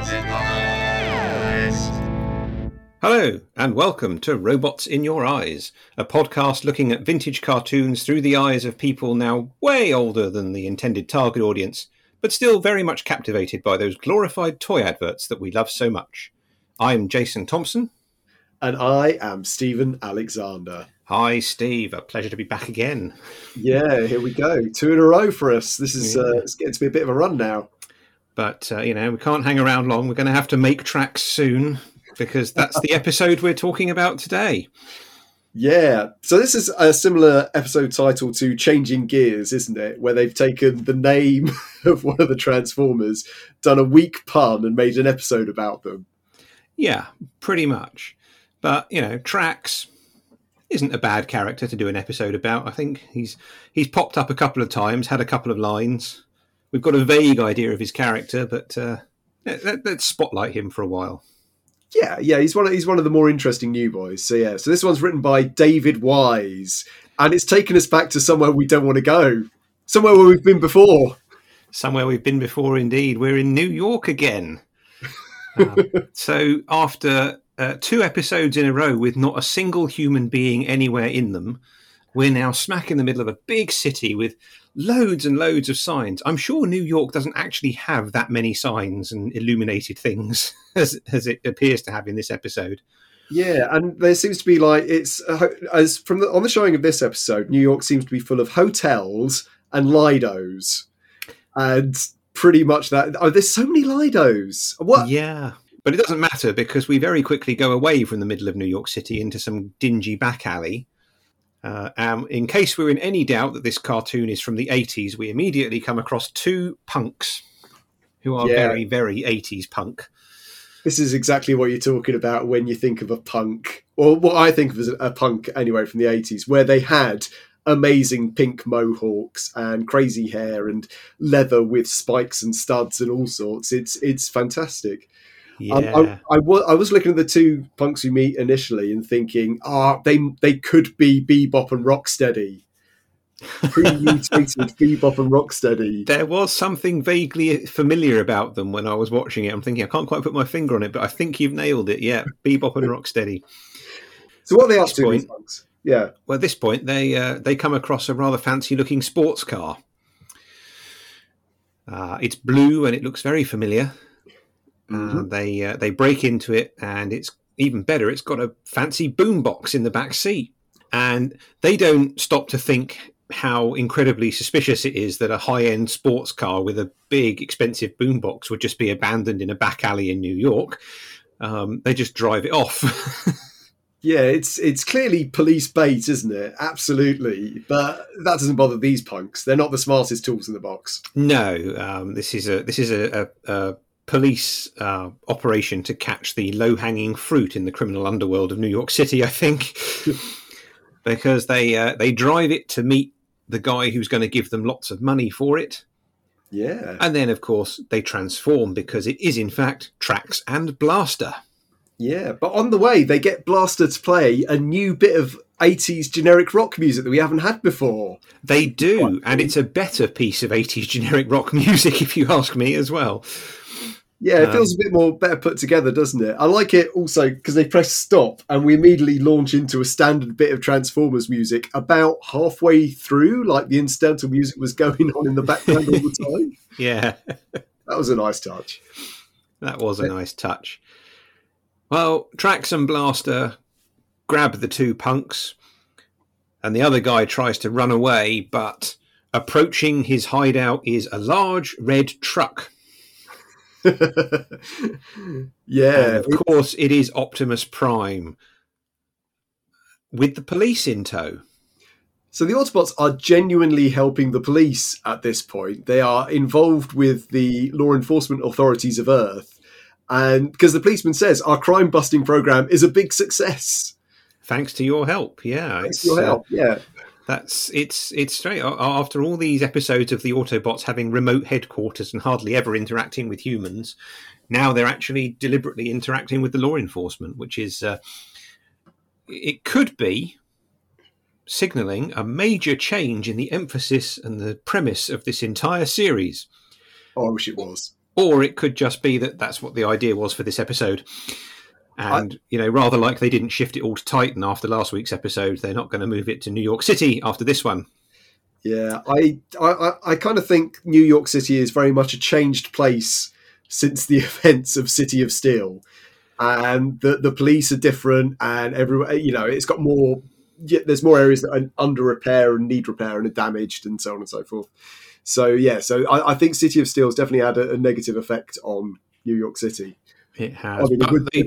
Robots in Eyes. Hello, and welcome to Robots in Your Eyes, a podcast looking at vintage cartoons through the eyes of people now way older than the intended target audience, but still very much captivated by those glorified toy adverts that we love so much. I'm Jason Thompson. And I am Steven Alexander. Hi, Steve. A pleasure to be back again. Yeah, here we go. Two in a row for us. This is uh, it's getting to be a bit of a run now. But, uh, you know, we can't hang around long. We're going to have to make tracks soon because that's the episode we're talking about today. Yeah. So this is a similar episode title to Changing Gears, isn't it? Where they've taken the name of one of the Transformers, done a weak pun, and made an episode about them. Yeah, pretty much. But, you know, tracks isn't a bad character to do an episode about. I think he's he's popped up a couple of times, had a couple of lines. We've got a vague idea of his character, but uh, let, us spotlight him for a while. Yeah, yeah, he's one of he's one of the more interesting new boys. So yeah, so this one's written by David Wise, and it's taken us back to somewhere we don't want to go, somewhere where we've been before. Somewhere we've been before, indeed. We're in New York again. uh, so after uh, two episodes in a row with not a single human being anywhere in them, we're now smack in the middle of a big city with loads and loads of signs. I'm sure New York doesn't actually have that many signs and illuminated things as, as it appears to have in this episode. Yeah, and there seems to be like it's uh, as from the, on the showing of this episode, New York seems to be full of hotels and lidos, and pretty much that. Oh, there's so many lidos. What? Yeah, but it doesn't matter because we very quickly go away from the middle of New York City into some dingy back alley uh, um, in case we're in any doubt that this cartoon is from the 80s, we immediately come across two punks who are yeah. very, very 80s punk. This is exactly what you're talking about when you think of a punk, or what I think of as a punk anyway from the 80s, where they had amazing pink mohawks and crazy hair and leather with spikes and studs and all sorts. It's it's fantastic. Yeah. Um, I, I, was, I was looking at the two punks we meet initially and thinking, ah, oh, they they could be Bebop and Rocksteady. Pre-mutated Bebop and Rocksteady. There was something vaguely familiar about them when I was watching it. I'm thinking I can't quite put my finger on it, but I think you've nailed it. Yeah, Bebop and Rocksteady. So what are they up to? Point, yeah. Well, at this point, they uh, they come across a rather fancy-looking sports car. Uh, it's blue and it looks very familiar. Mm-hmm. Uh, they uh, they break into it, and it's even better. It's got a fancy boombox in the back seat, and they don't stop to think how incredibly suspicious it is that a high end sports car with a big expensive boombox would just be abandoned in a back alley in New York. Um, they just drive it off. yeah, it's it's clearly police bait, isn't it? Absolutely, but that doesn't bother these punks. They're not the smartest tools in the box. No, um, this is a this is a, a, a police uh, operation to catch the low hanging fruit in the criminal underworld of New York City, I think, because they uh, they drive it to meet the guy who's going to give them lots of money for it. Yeah. And then, of course, they transform because it is, in fact, Tracks and Blaster. Yeah, but on the way, they get Blaster to play a new bit of 80s generic rock music that we haven't had before. They do, and it's a better piece of 80s generic rock music, if you ask me, as well. Yeah, it um, feels a bit more better put together, doesn't it? I like it also because they press stop and we immediately launch into a standard bit of Transformers music about halfway through, like the incidental music was going on in the background all the time. Yeah. that was a nice touch. That was a nice touch. Well, Tracks and Blaster grab the two punks, and the other guy tries to run away, but approaching his hideout is a large red truck yeah. And of course, it is Optimus Prime with the police in tow. So the Autobots are genuinely helping the police at this point. They are involved with the law enforcement authorities of Earth. And because the policeman says our crime busting program is a big success. Thanks to your help. Yeah. Thanks to your help. Uh, yeah that's it's it's straight after all these episodes of the Autobots having remote headquarters and hardly ever interacting with humans. Now they're actually deliberately interacting with the law enforcement, which is uh, it could be signaling a major change in the emphasis and the premise of this entire series. Oh, I wish it was. or it could just be that that's what the idea was for this episode. And you know, rather like they didn't shift it all to Titan after last week's episode, they're not going to move it to New York City after this one. Yeah, I, I, I kind of think New York City is very much a changed place since the events of City of Steel, and the the police are different, and everyone, you know, it's got more. There's more areas that are under repair and need repair and are damaged, and so on and so forth. So yeah, so I, I think City of Steel has definitely had a, a, negative effect on New York City. It has, I mean, they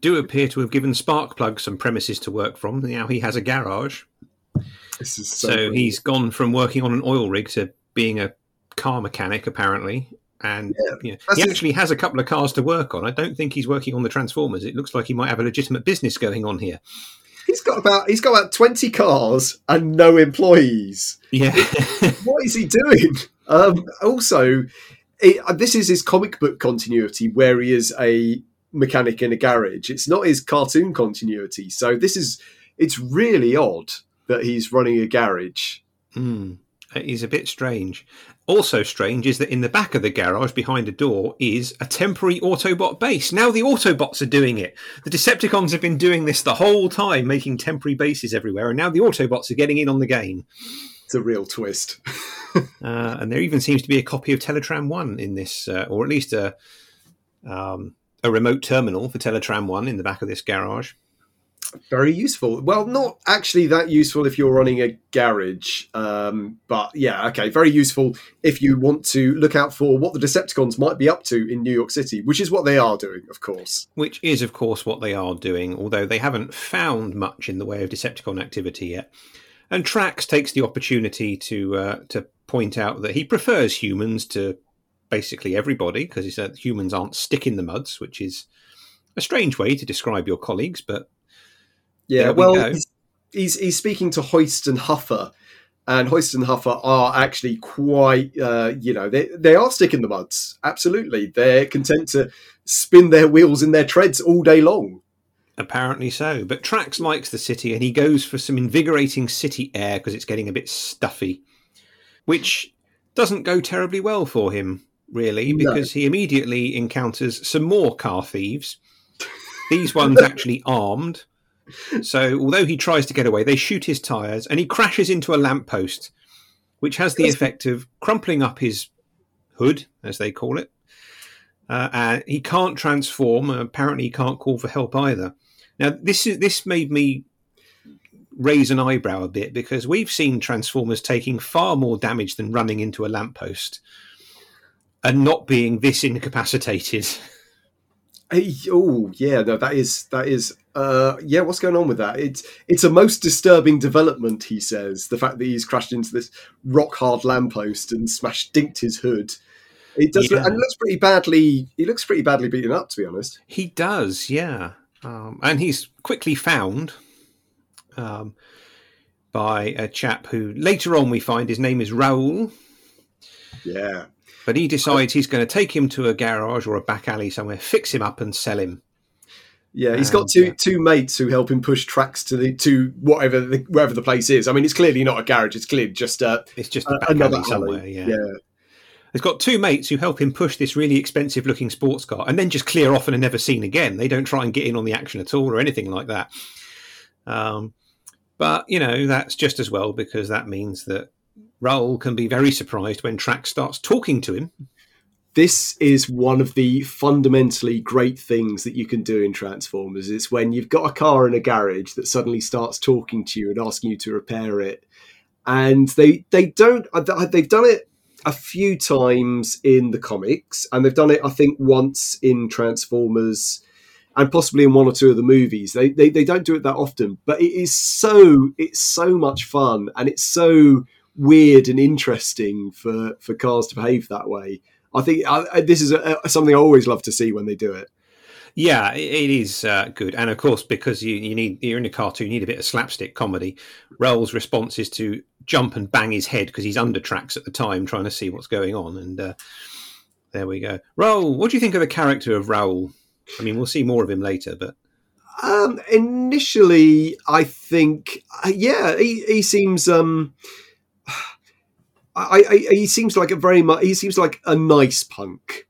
do appear to have given Sparkplug some premises to work from. Now he has a garage. so, so he's gone from working on an oil rig to being a car mechanic, apparently. And yeah, you know, he actually has a couple of cars to work on. I don't think he's working on the Transformers. It looks like he might have a legitimate business going on here. He's got about he's got about twenty cars and no employees. Yeah, what is he doing? Um, also, it, uh, this is his comic book continuity where he is a mechanic in a garage. It's not his cartoon continuity. So this is it's really odd that he's running a garage. Mm, it is a bit strange. Also strange is that in the back of the garage behind a door is a temporary Autobot base. Now the Autobots are doing it. The Decepticons have been doing this the whole time, making temporary bases everywhere, and now the Autobots are getting in on the game. It's a real twist. uh, and there even seems to be a copy of Teletran 1 in this, uh, or at least a, um, a remote terminal for Teletran 1 in the back of this garage very useful. Well, not actually that useful if you're running a garage, um, but yeah, okay, very useful if you want to look out for what the Decepticons might be up to in New York City, which is what they are doing, of course. Which is, of course, what they are doing, although they haven't found much in the way of Decepticon activity yet. And Tracks takes the opportunity to uh, to point out that he prefers humans to basically everybody because he said humans aren't stick in the muds, which is a strange way to describe your colleagues, but yeah, well, we he's, he's, he's speaking to Hoist and Huffer, and Hoist and Huffer are actually quite, uh, you know, they they are sticking the muds. Absolutely, they're content to spin their wheels in their treads all day long. Apparently so, but Tracks likes the city, and he goes for some invigorating city air because it's getting a bit stuffy, which doesn't go terribly well for him, really, because no. he immediately encounters some more car thieves. These ones actually armed so, although he tries to get away, they shoot his tyres and he crashes into a lamppost, which has the effect of crumpling up his hood, as they call it. Uh, and he can't transform. And apparently, he can't call for help either. Now, this is this made me raise an eyebrow a bit because we've seen Transformers taking far more damage than running into a lamppost and not being this incapacitated. Hey, oh yeah, no, that is that is uh, yeah. What's going on with that? It's it's a most disturbing development. He says the fact that he's crashed into this rock hard lamppost and smashed dinked his hood. It does, yeah. look, and it looks pretty badly. He looks pretty badly beaten up, to be honest. He does, yeah. Um, and he's quickly found um, by a chap who later on we find his name is Raoul. Yeah. But he decides he's going to take him to a garage or a back alley somewhere, fix him up, and sell him. Yeah, he's got two two mates who help him push tracks to the to whatever the, wherever the place is. I mean, it's clearly not a garage; it's clearly just a it's just a back alley somewhere. Alley. Yeah. yeah. He's got two mates who help him push this really expensive looking sports car and then just clear off and are never seen again. They don't try and get in on the action at all or anything like that. Um, but, you know, that's just as well because that means that Raoul can be very surprised when Tracks starts talking to him. This is one of the fundamentally great things that you can do in Transformers. It's when you've got a car in a garage that suddenly starts talking to you and asking you to repair it. And they they don't uh, they've done it a few times in the comics, and they've done it I think once in Transformers and possibly in one or two of the movies. They, they they don't do it that often, but it is so it's so much fun and it's so weird and interesting for for cars to behave that way. I think I, this is a, a, something I always love to see when they do it. Yeah, it is uh, good, and of course, because you, you need you're in a cartoon, you need a bit of slapstick comedy. Raoul's response is to jump and bang his head because he's under tracks at the time, trying to see what's going on. And uh, there we go. Raoul, what do you think of the character of Raoul? I mean, we'll see more of him later, but um, initially, I think, uh, yeah, he, he seems. Um, I, I, he seems like a very much. He seems like a nice punk.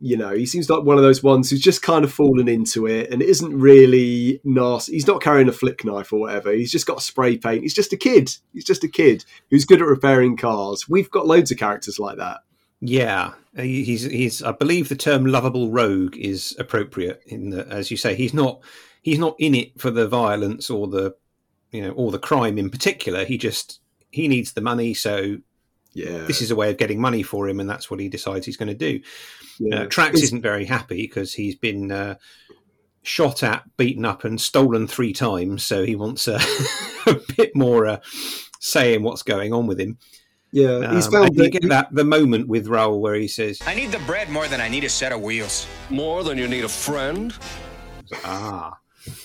You know, he seems like one of those ones who's just kind of fallen into it and isn't really nasty. He's not carrying a flick knife or whatever. He's just got a spray paint. He's just a kid. He's just a kid who's good at repairing cars. We've got loads of characters like that. Yeah, he's he's. I believe the term "lovable rogue" is appropriate. In the, as you say, he's not he's not in it for the violence or the you know or the crime in particular. He just he needs the money, so Yeah. this is a way of getting money for him, and that's what he decides he's going to do. yeah. Uh, Tracks He's- isn't very happy because he's been uh, shot at, beaten up, and stolen three times. So he wants uh, a bit more uh, say in what's going on with him. yeah. He's Um, found and you that get that the moment with Raoul where he says, I need the bread more than I need a set of wheels. More than you need a friend? "Ah,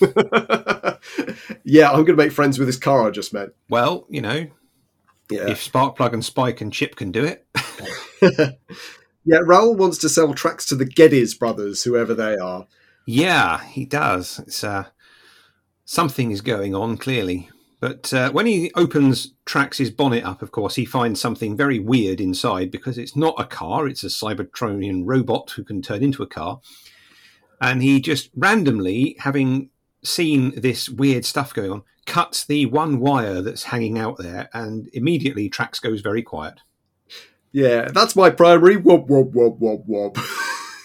yeah, I'm going to make friends with this car I just met. well, you know, Yeah. if Sparkplug and Spike and Chip can do it, Yeah, Raoul wants to sell tracks to the Geddes brothers, whoever they are. yeah, he does. It's uh, something is going on clearly." But uh, when he opens Tracks' bonnet up, of course, he finds something very weird inside because it's not a car, it's a Cybertronian robot who can turn into a car. And he just randomly, having seen this weird stuff going on, cuts the one wire that's hanging out there, and immediately Tracks goes very quiet. Yeah, that's my primary. Wob wob wob wob wob.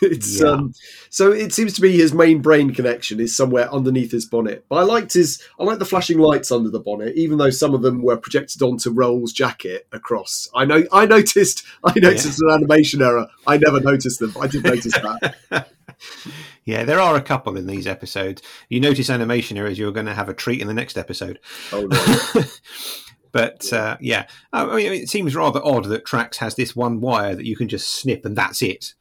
it's Yeah. um, so it seems to be his main brain connection is somewhere underneath his bonnet. But I liked his, I like the flashing lights under the bonnet, even though some of them were projected onto Raoul's jacket across. I know, I noticed, I noticed an animation error. I never noticed them. but I did notice that. Yeah, there are a couple in these episodes. You notice animation errors, you're going to have a treat in the next episode. Oh no. but uh, yeah, I mean, it seems rather odd that Tracks has this one wire that you can just snip and that's it.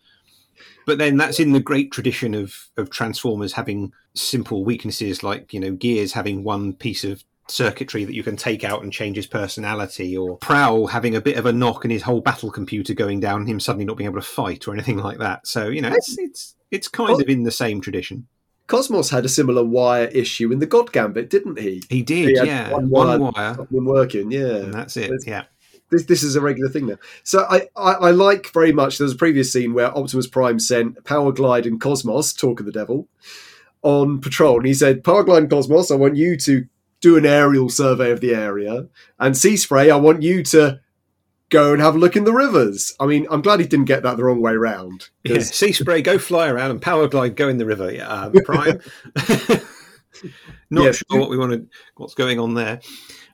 But then that's in the great tradition of of Transformers having simple weaknesses, like you know Gears having one piece of circuitry that you can take out and change his personality, or Prowl having a bit of a knock and his whole battle computer going down, him suddenly not being able to fight or anything like that. So you know, it's it's it's kind of in the same tradition. Cosmos had a similar wire issue in the God Gambit, didn't he? He did, He yeah, one one, wire. wire, Been working, yeah. and that's it. It's- Yeah. this this is a regular thing now. So I, I, I like very much. There was a previous scene where Optimus Prime sent Powerglide and Cosmos, talk of the devil, on patrol, and he said, "Powerglide and Cosmos, I want you to do an aerial survey of the area, and Sea Spray, I want you to go and have a look in the rivers." I mean, I'm glad he didn't get that the wrong way round. Yeah, sea spray, go fly around, and power glide, go in the river. Yeah, um, Prime. Not Yeah. sure what we want to, what's going on there,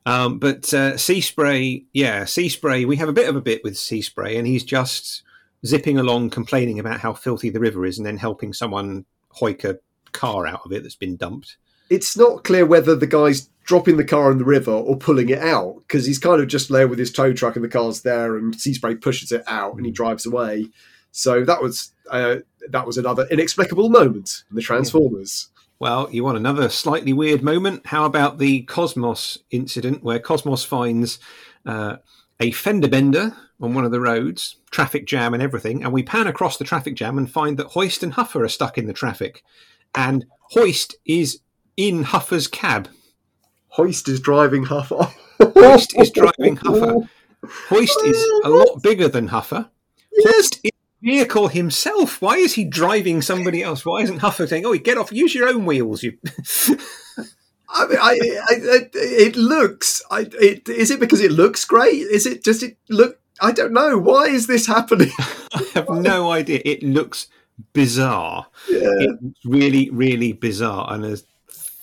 um, but uh, sea spray. Yeah, sea spray. We have a bit of a bit with sea spray, and he's just zipping along, complaining about how filthy the river is, and then helping someone hoik a car out of it that's been dumped. it's not clear whether the guy's dropping the car in the river or pulling it out because he's kind of just there with his tow truck and the car's there and Sea Spray pushes it out and he drives away. So that was uh, that was another inexplicable moment in the Transformers. Well, you want another slightly weird moment? How about the Cosmos incident where Cosmos finds uh, a fender bender on one of the roads, traffic jam and everything, and we pan across the traffic jam and find that Hoist and Huffer are stuck in the traffic, and Hoist is in Huffer's cab. Hoist is driving Huffer. Hoist is driving Huffer. Hoist is a lot bigger than Huffer. Hoist is vehicle himself. Why is he driving somebody else? Why isn't Huffer saying, "Oh, get off, use your own wheels"? You. I mean, I, I, I, it looks. I, it, is it because it looks great? Is it does it look? I don't know. Why is this happening? I have no idea. It looks bizarre. Yeah. It's really, really bizarre, and I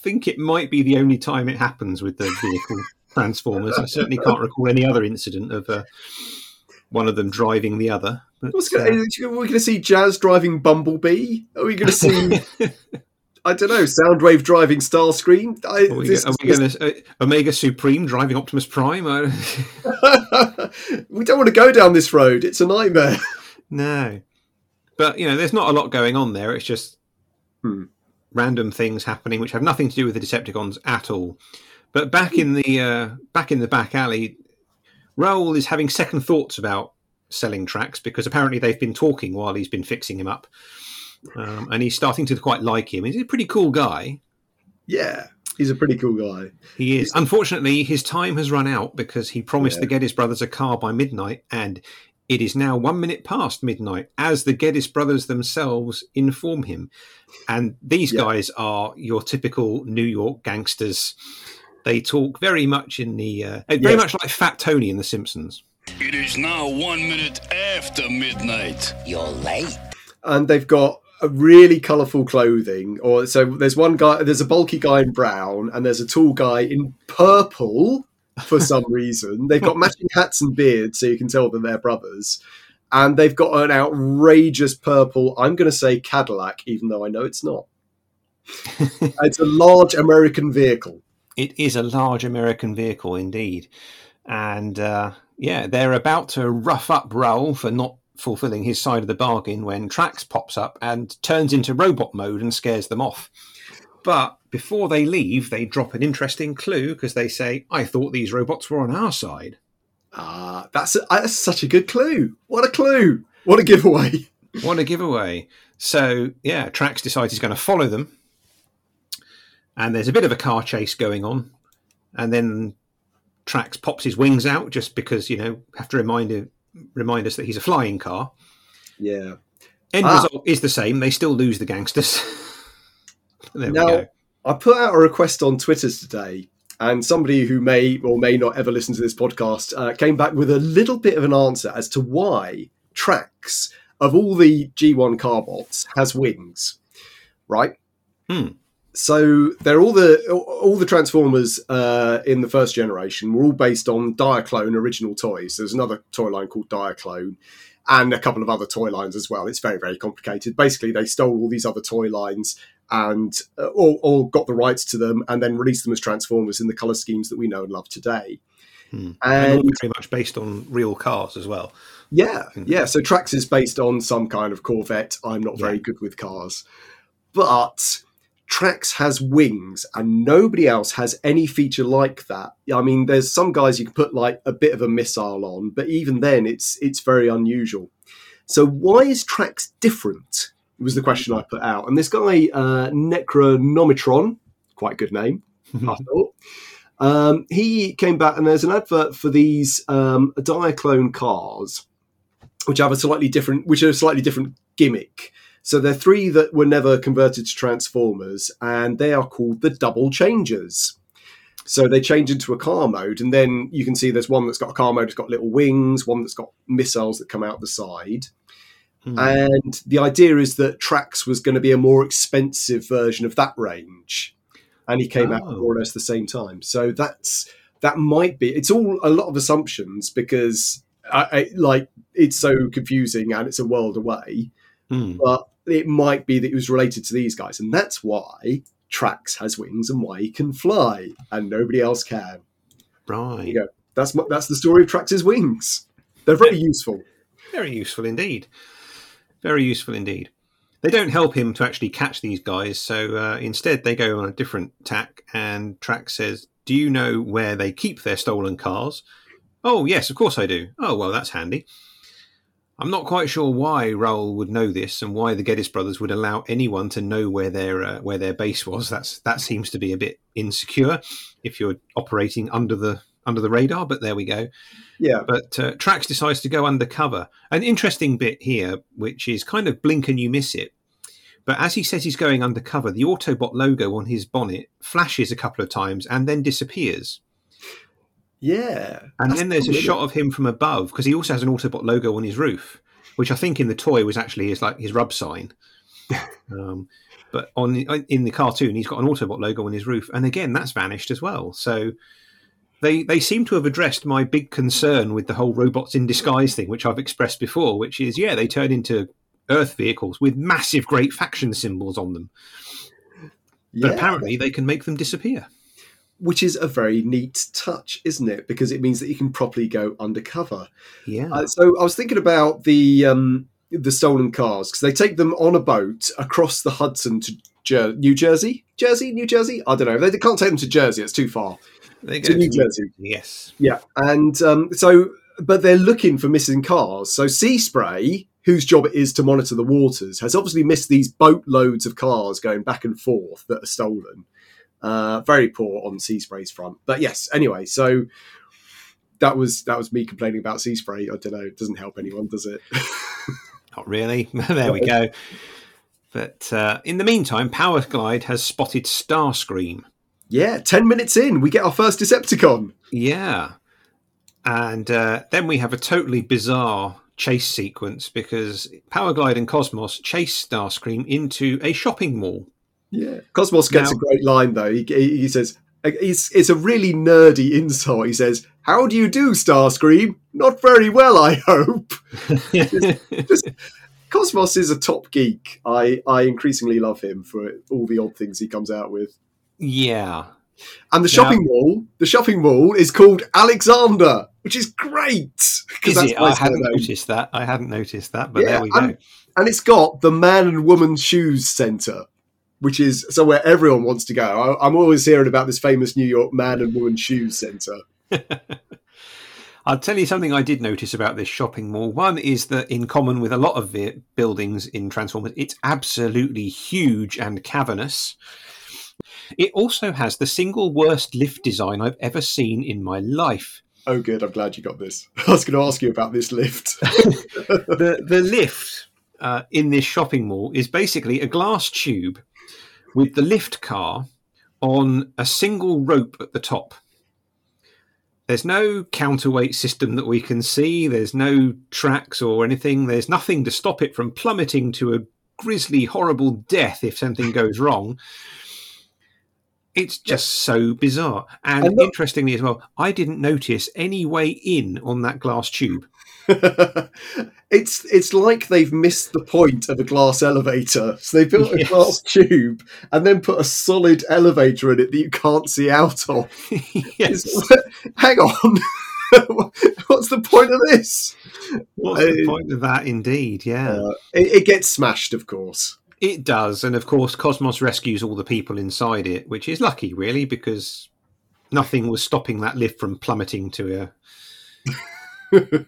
think it might be the only time it happens with the vehicle Transformers. I certainly can't recall any other incident of uh, one of them driving the other. But, What's gonna, uh, are we going to see Jazz driving Bumblebee? Are we going to see? I don't know. Soundwave driving Starscream. I, are we, this- are we going to uh, Omega Supreme driving Optimus Prime? We don't want to go down this road. It's a nightmare. no, but you know, there's not a lot going on there. It's just Hmm. Random things happening which have nothing to do with the Decepticons at all. But back in the uh, back in the back alley, Raoul is having second thoughts about selling tracks because apparently they've been talking while he's been fixing him up, um, and he's starting to quite like him. He's a pretty cool guy. Yeah, he's a pretty cool guy. He is. Unfortunately, his time has run out because he promised Yeah. the Geddes brothers a car by midnight, and It is now one minute past midnight, as the Geddes brothers themselves inform him. And these Yeah. guys are your typical New York gangsters. They talk very much in the uh, very Yes. much like Fat Tony in The Simpsons. It is now one minute after midnight. You're late. and they've got a really colourful clothing. Or so there's one guy, there's a bulky guy in brown, and there's a tall guy in purple for some reason. They've got matching hats and beards, so you can tell that they're brothers. And they've got an outrageous purple. I'm going to say Cadillac, even though I know it's not. it's a large American vehicle. It is a large American vehicle indeed. And uh, yeah, they're about to rough up Raoul for not fulfilling his side of the bargain when Tracks pops up and turns into robot mode and scares them off. But before they leave, they drop an interesting clue because they say, I thought these robots were on our side. Ah, that's, that's such a good clue. What a clue! What a giveaway! What a giveaway. So, yeah, Tracks decides he's going to follow them. And there's a bit of a car chase going on. And then Tracks pops his wings out just because, you know, have to remind, him, remind us that he's a flying car. Yeah. End Ah. result is the same. They still lose the gangsters. there Now- we go. I put out a request on Twitter today, and somebody who may or may not ever listen to this podcast uh, came back with a little bit of an answer as to why Tracks, of all the G1 car bots, has wings. Right? Hmm. So they're all the all the Transformers uh, in the first generation were all based on Diaclone original toys. There's another toy line called Diaclone, and a couple of other toy lines as well. It's very very complicated. Basically, they stole all these other toy lines and uh, or, or got the rights to them and then released them as Transformers in the color schemes that we know and love today. Hmm. And all And very much based on real cars as well. yeah, yeah. So Tracks is based on some kind of Corvette. I'm not very Yeah. good with cars, but Tracks has wings, and nobody else has any feature like that. I mean, there's some guys you can put like a bit of a missile on, but even then, it's it's very unusual. So why is Tracks different? Was the question I put out, and this guy uh, Necronometron, quite a good name, I thought. Um, he came back, and there's an advert for these um, Diaclone cars, which have a slightly different, which are a slightly different gimmick. So they're three that were never converted to Transformers, and they are called the Double Changers. So they change into a car mode, and then you can see there's one that's got a car mode, it's got little wings, one that's got missiles that come out the side. Hmm. And the idea is that Tracks was going to be a more expensive version of that range, and he came out Oh. more or less the same time. So that's that might be. It's all a lot of assumptions because I, I, like it's so confusing and it's a world away. Hmm. But it might be that it was related to these guys, and that's why Tracks has wings and why he can fly, and nobody else can. Right. you. That's that's the story of Tracks' wings. They're very useful. Very useful indeed. Very useful indeed. They don't help him to actually catch these guys, so uh, instead they go on a different tack. And Tracks says, "Do you know where they keep their stolen cars?" Oh yes, of course I do. Oh well, that's handy. I'm not quite sure why Raoul would know this and why the Geddes brothers would allow anyone to know where their uh, where their base was. That's that seems to be a bit insecure if you're operating under the under the radar. But there we go Yeah, but uh, Tracks decides to go undercover. An interesting bit here, which is kind of blink and you miss it. But as he says he's going undercover, the Autobot logo on his bonnet flashes a couple of times and then disappears. yeah. And then there's a shot of him from above because he also has an Autobot logo on his roof, which I think in the toy was actually his like his rub sign. um, but on in the cartoon, he's got an Autobot logo on his roof, and again that's vanished as well. So they they seem to have addressed my big concern with the whole robots in disguise thing, which I've expressed before, which is yeah they turn into Earth vehicles with massive great faction symbols on them, but apparently they can make them disappear. which is a very neat touch, isn't it? Because it means that you can properly go undercover. Yeah, Uh, so I was thinking about the um, the stolen cars because they take them on a boat across the Hudson to Jer- New Jersey, Jersey, New Jersey. I don't know. They can't take them to Jersey; it's too far. They to New Jersey. Yes. Yeah, and um, so but they're looking for missing cars. So Sea Spray, whose job it is to monitor the waters, has obviously missed these boatloads of cars going back and forth that are stolen. Uh, very poor on Sea Spray's front, but yes. Anyway, so that was that was me complaining about sea spray. I don't know. It doesn't help anyone, does it? Not really. there we go. But uh, in the meantime, Powerglide has spotted Starscream. Yeah, ten minutes in, we get our first Decepticon. Yeah. And uh, then we have a totally bizarre chase sequence because Powerglide and Cosmos chase Starscream into a shopping mall. Yeah, Cosmos gets Now- a great line though. He, he says. He's, it's a really nerdy insult. He says, "How do you do, Starscream? Not very well, I hope." Cosmos is a top geek. I, I increasingly love him for all the odd things he comes out with. Yeah. And the shopping mall, the shopping mall is called Alexander, which is great. Is it? I hadn't noticed that. I hadn't noticed that, but Yeah, there we go. and- And it's got the man and woman shoes center, which is somewhere everyone wants to go. I, I'm always hearing about this famous New York man and woman shoes center. I'll tell you something I did notice about this shopping mall. One is that, in common with a lot of the buildings in Transformers, it's absolutely huge and cavernous. It also has the single worst lift design I've ever seen in my life. Oh, good. I'm glad you got this. I was going to ask you about this lift. the the lift uh, in this shopping mall is basically a glass tube with the lift car on a single rope at the top. There's no counterweight system that we can see. There's no tracks or anything. There's nothing to stop it from plummeting to a grisly, horrible death if something goes wrong. It's just so bizarre. And And look- interestingly as well, I didn't notice any way in on that glass tube. it's it's like they've missed the point of a glass elevator. So they built a Yes. glass tube and then put a solid elevator in it that you can't see out of. yes. Hang on. What's the point of this? What's the Uh, point of that, indeed? Yeah, Uh, it, it gets smashed, of course. It does. And of course, Cosmos rescues all the people inside it, which is lucky, really, because nothing was stopping that lift from plummeting to a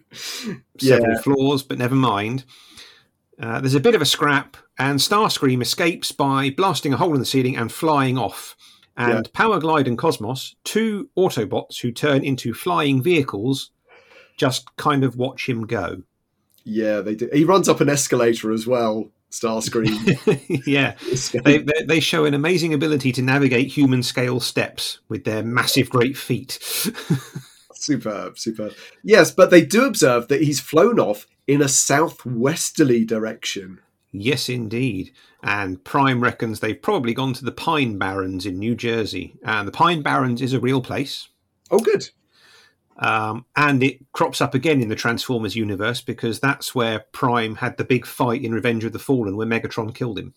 several floors, but never mind. Uh, there's a bit of a scrap, and Starscream escapes by blasting a hole in the ceiling and flying off. And Powerglide and Cosmos, two Autobots who turn into flying vehicles, just kind of watch him go. Yeah, they do. He runs up an escalator as well. Starscream. yeah, they, they, they show an amazing ability to navigate human scale steps with their massive, great feet. superb, superb. Yes, but they do observe that he's flown off in a southwesterly direction. yes, indeed. And Prime reckons they've probably gone to the Pine Barrens in New Jersey. And the Pine Barrens is a real place. Oh, good. Um, and it crops up again in the Transformers universe because that's where Prime had the big fight in Revenge of the Fallen where Megatron killed him.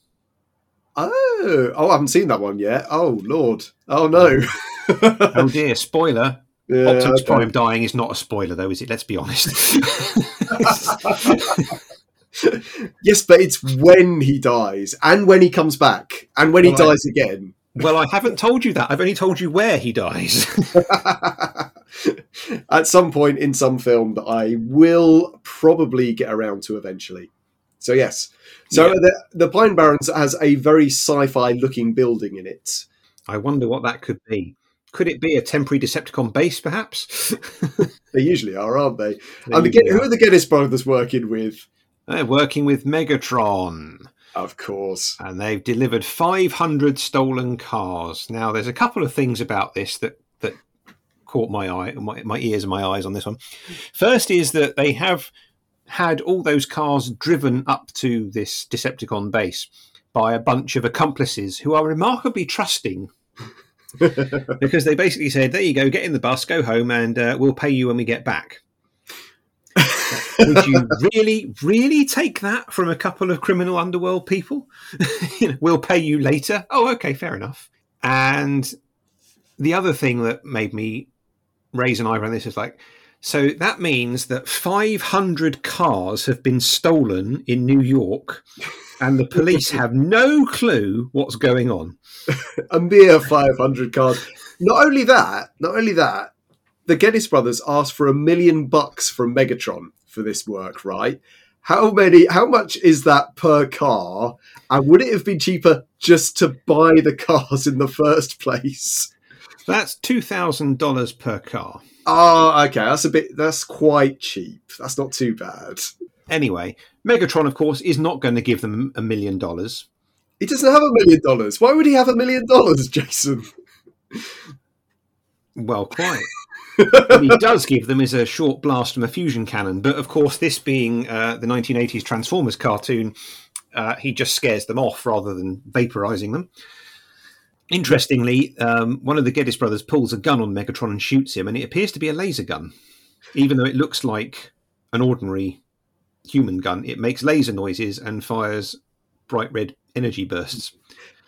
Oh, oh, I haven't seen that one yet. Oh, Lord. Oh, no. Oh dear, spoiler. Yeah, Optimus okay. Prime dying is not a spoiler, though, is it? Let's be honest. Yes, but it's when he dies and when he comes back and when he Well, I- dies again. well, I haven't told you that. I've only told you where he dies. At some point in some film that I will probably get around to eventually. So yes, so Yeah. the the Pine Barrens has a very sci-fi looking building in it. I wonder what that could be. Could it be a temporary Decepticon base, perhaps? They usually are, aren't they? They and the, who are. the Geddes brothers working with? They're working with Megatron, Of course. and they've delivered 500 stolen cars. Now, there's a couple of things about this that caught my eye, my, my ears and my eyes on this one. First is that they have had all those cars driven up to this Decepticon base by a bunch of accomplices who are remarkably trusting. because they basically said, "There you go, get in the bus, go home, and uh, we'll pay you when we get back." Would you really, really take that from a couple of criminal underworld people? You know, we'll pay you later. Oh, okay, fair enough. And the other thing that made me raise an eyebrow on this is like, so that means that 500 cars have been stolen in New York, and the police have no clue what's going on. a mere 500 cars. Not only that, not only that, the Geddes brothers asked for a million bucks from Megatron for this work, right? How many, how much is that per car? And would it have been cheaper just to buy the cars in the first place? That's two thousand dollars per car. Oh, okay. That's a bit. That's quite cheap. That's not too bad. Anyway, Megatron, of course, is not going to give them a million dollars. He doesn't have a million dollars. Why would he have a million dollars, Jason? Well, quite. what he does give them is a short blast from a fusion cannon, but of course, this being uh, the 1980s Transformers cartoon, uh, he just scares them off rather than vaporizing them. Interestingly, um, one of the Geddes brothers pulls a gun on Megatron and shoots him, and it appears to be a laser gun. Even though it looks like an ordinary human gun, it makes laser noises and fires bright red energy bursts.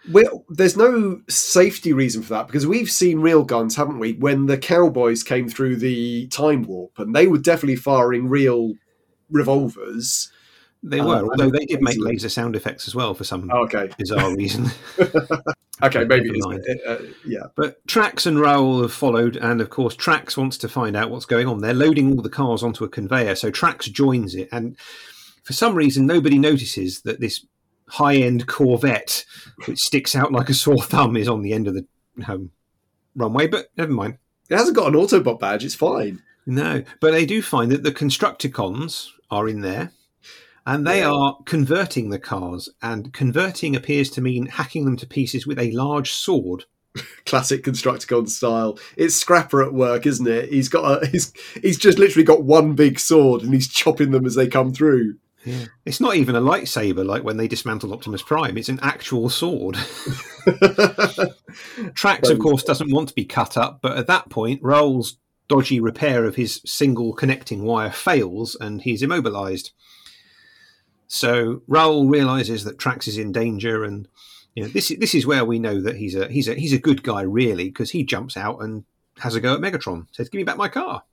Well, there's no safety reason for that because we've seen real guns, haven't we? When the cowboys came through the time warp, and they were definitely firing real revolvers. They Uh, were, and although they did make laser- sound effects as well for some Oh, okay, bizarre reason. okay, maybe Never it's, uh, yeah. But Tracks and Raoul have followed, and of course, Tracks wants to find out what's going on. They're loading all the cars onto a conveyor, so Tracks joins it, and for some reason, nobody notices that this high-end Corvette, which sticks out like a sore thumb, is on the end of the um, runway. But never mind. It hasn't got an Autobot badge. It's fine. No, but they do find that the Constructicons are in there, and they are converting the cars. And converting appears to mean hacking them to pieces with a large sword. Classic Constructicon style. It's Scrapper at work, isn't it? He's got a he's he's just literally got one big sword and he's chopping them as they come through. It's not even a lightsaber like when they dismantled Optimus Prime. It's an actual sword. Tracks, of course, doesn't want to be cut up, but at that point, Raoul's dodgy repair of his single connecting wire fails and he's immobilized. So Raoul realizes that Tracks is in danger, and you know this is this is where we know that he's a he's a he's a good guy, really, because he jumps out and has a go at Megatron. Says, "Give me back my car."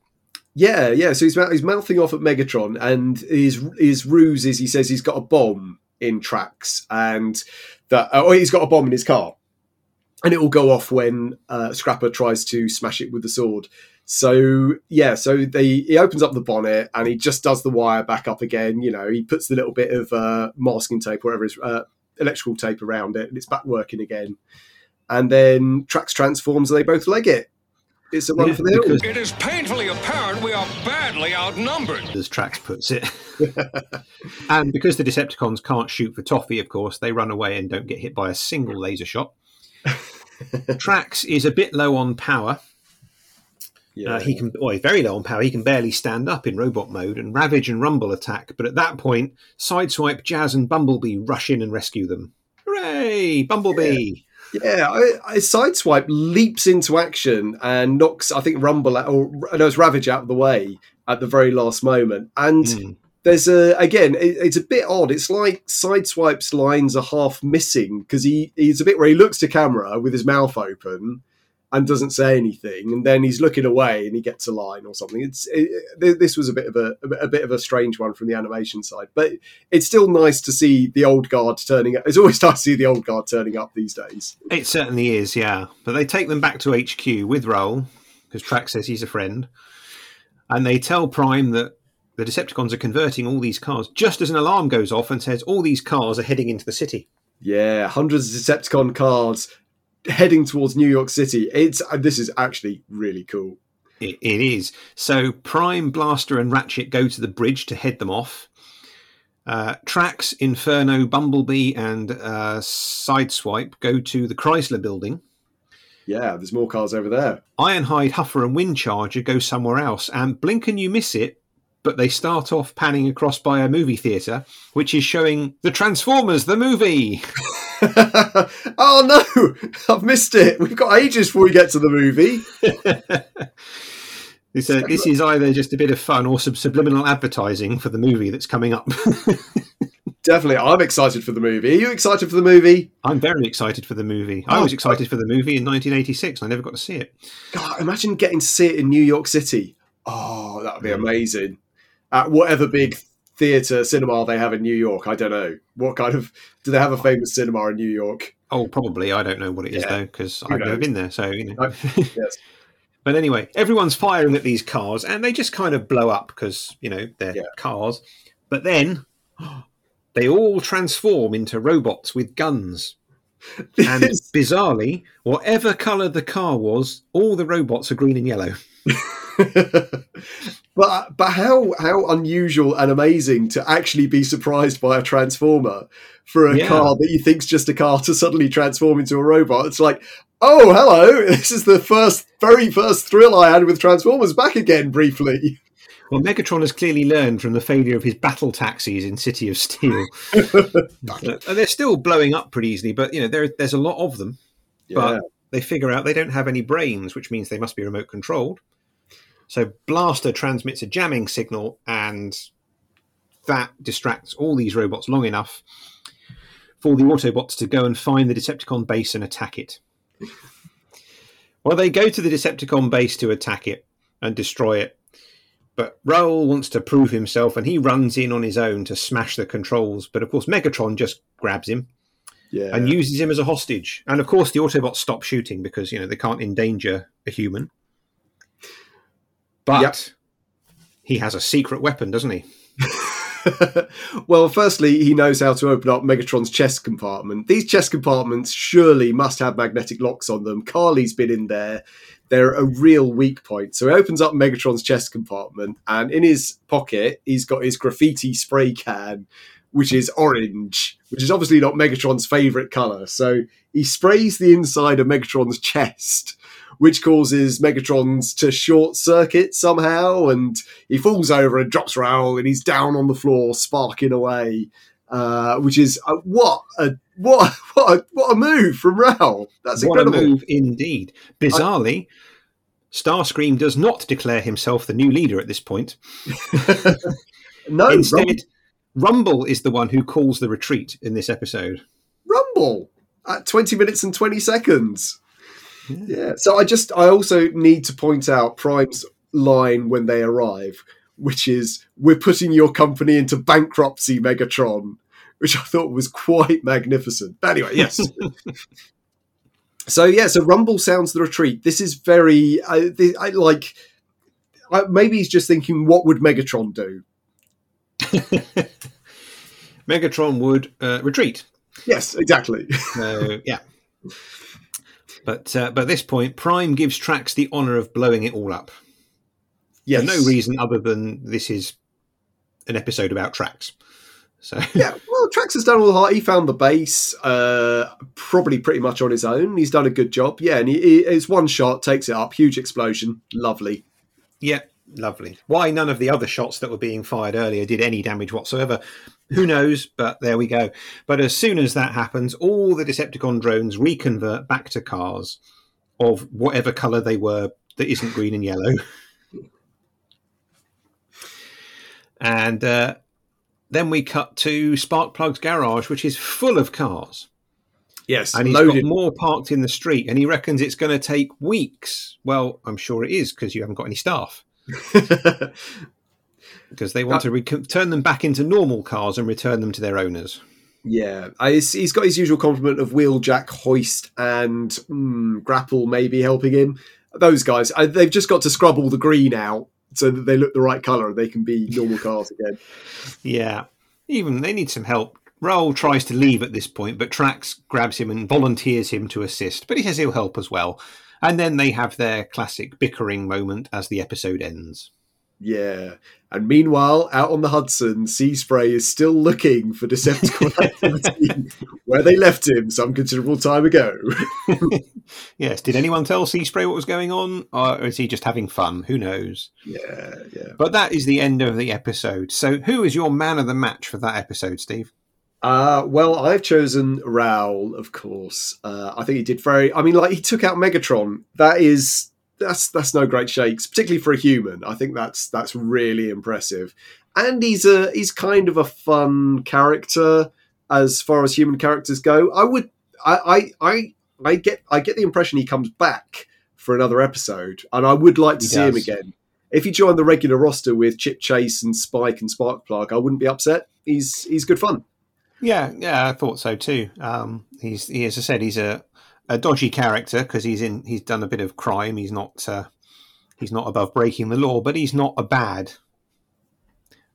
Yeah, yeah. So he's he's mouthing off at Megatron, and his his ruse is he says he's got a bomb in tracks, and that oh he's got a bomb in his car, and it will go off when uh, Scrapper tries to smash it with the sword. So yeah, so they he opens up the bonnet and he just does the wire back up again. You know, he puts the little bit of uh, masking tape, whatever it is, uh, electrical tape around it, and it's back working again. And then Tracks transforms, and they both leg it. It's a run Yeah, for the hills. It is painfully apparent we are badly outnumbered. as Tracks puts it. and because the Decepticons can't shoot for toffee, of course, they run away and don't get hit by a single laser shot. Tracks is a bit low on power. Yeah. Uh, he can, well, he's very low on power. He can barely stand up in robot mode, and Ravage and Rumble attack. But at that point, Sideswipe, Jazz, and Bumblebee rush in and rescue them. Hooray! Bumblebee! Yeah, I, I sideswipe leaps into action and knocks, I think, Rumble out, or no, it's Ravage out of the way at the very last moment. And Mm. there's a again, it, it's a bit odd. It's like sideswipe's lines are half missing because he he's a bit where he looks to camera with his mouth open and doesn't say anything, and then he's looking away and he gets a line or something. It's it, this was a bit of a, a bit of a strange one from the animation side, but it's still nice to see the old guard turning up. It's always nice to see the old guard turning up these days. It certainly is, yeah. But they take them back to HQ with Raoul, because Tracks says he's a friend. And they tell Prime that the Decepticons are converting all these cars just as an alarm goes off and says all these cars are heading into the city. Yeah, hundreds of Decepticon cars heading towards New York City. It's uh, this is actually really cool. It, it is. So Prime, Blaster, and Ratchet go to the bridge to head them off. Uh, Tracks, Inferno, Bumblebee, and uh, Sideswipe go to the Chrysler building. Yeah, there's more cars over there. Ironhide, Huffer, and Windcharger go somewhere else. And blink and you miss it, but they start off panning across by a movie theatre, which is showing the Transformers, the movie. oh no, I've missed it. We've got ages before we get to the movie. This, uh, this is either just a bit of fun or some subliminal advertising for the movie that's coming up. Definitely, I'm excited for the movie. Are you excited for the movie? I'm very excited for the movie. I Oh, was excited for the movie in 1986. I never got to see it. God, imagine getting to see it in New York City. Oh, that would be amazing. At whatever big theatre cinema they have in New York, I don't know what kind of. Do they have a famous cinema in New York? Oh, probably. I don't know what it is Yeah. though because I've never been there. So you know. No. Yes. But anyway, everyone's firing at these cars, and they just kind of blow up because you know they're Yeah. cars. But then they all transform into robots with guns. And bizarrely, whatever colour the car was, all the robots are green and yellow. but but how how unusual and amazing to actually be surprised by a transformer for a Yeah. car that you think's just a car to suddenly transform into a robot. It's like, oh hello, this is the first very first thrill I had with Transformers back again briefly. Well, Megatron has clearly learned from the failure of his battle taxis in City of Steel. Uh, they're still blowing up pretty easily, but you know there, there's a lot of them. But they figure out they don't have any brains, which means they must be remote controlled. So Blaster transmits a jamming signal, and that distracts all these robots long enough for the Autobots to go and find the Decepticon base and attack it. Well, they go to the Decepticon base to attack it and destroy it. But Raoul wants to prove himself and he runs in on his own to smash the controls. But of course, Megatron just grabs him yeah, and uses him as a hostage. And of course, the Autobots stop shooting because you know they can't endanger a human. But Yep. he has a secret weapon, doesn't he? well, firstly, he knows how to open up Megatron's chest compartment. These chest compartments surely must have magnetic locks on them. Carly's been in there. They're a real weak point. So he opens up Megatron's chest compartment, and in his pocket, he's got his graffiti spray can, which is orange, which is obviously not Megatron's favourite colour. So he sprays the inside of Megatron's chest, which causes Megatron's to short circuit somehow, and he falls over and drops Raoul, and he's down on the floor, sparking away. Uh, which is uh, what a what what a, what a move from Raoul. That's what incredible. a move indeed. Bizarrely, Starscream does not declare himself the new leader at this point. No, Instead, Rumble is the one who calls the retreat in this episode. Rumble at 20 minutes and 20 seconds. Yeah. So I just, I also need to point out Prime's line when they arrive, which is, We're putting your company into bankruptcy, Megatron, which I thought was quite magnificent. But anyway, yes. so, yeah, so Rumble sounds the retreat. This is very, I, the, I like, I, maybe he's just thinking, What would Megatron do? Megatron would uh, retreat. Yes, exactly. So yeah. But uh, but at this point, Prime gives Tracks the honour of blowing it all up yes. for no reason other than this is an episode about Tracks. So yeah, well, Tracks has done all the hard. He found the base, uh, probably pretty much on his own. He's done a good job. Yeah, and he, he, it's one shot, takes it up, huge explosion, lovely. yeah, lovely. Why none of the other shots that were being fired earlier did any damage whatsoever? Who knows? But there we go. But as soon as that happens, all the Decepticon drones reconvert back to cars of whatever colour they were that isn't green and yellow. And uh, then we cut to Sparkplug's garage, which is full of cars. Yes, And he's loaded. got more parked in the street, and he reckons it's going to take weeks. Well, I'm sure it is because you haven't got any staff. Because they want to re- turn them back into normal cars and return them to their owners. yeah, I, he's, he's got his usual complement of Wheeljack, Hoist, and mm, Grapple maybe helping him. Those guys, I, they've just got to scrub all the green out so that they look the right colour and they can be normal cars again. Yeah, even they need some help. Raoul tries to leave at this point, but Tracks grabs him and volunteers him to assist. But he says he'll help as well. And then they have their classic bickering moment as the episode ends. Yeah. And meanwhile, out on the Hudson, Seaspray is still looking for Decepticon activity where they left him some considerable time ago. Yes, did anyone tell Seaspray what was going on? Or is he just having fun? Who knows? yeah, yeah. But that is the end of the episode. So, who is your man of the match for that episode, Steve? Uh, well, I've chosen Raoul, of course. Uh, I think he did very. I mean, like he took out Megatron. That is that's that's no great shakes, particularly for a human. I think that's that's really impressive. And he's a he's kind of a fun character as far as human characters go. I would I I I, I get I get the impression he comes back for another episode, and I would like to He see him again. If he joined the regular roster with Chip Chase and Spike and Sparkplug, I wouldn't be upset. He's he's good fun. Yeah, yeah, I thought so too. Um, he's, he, as I said, he's a, a dodgy character because he's in, he's done a bit of crime. He's not, uh, he's not above breaking the law, but he's not a bad,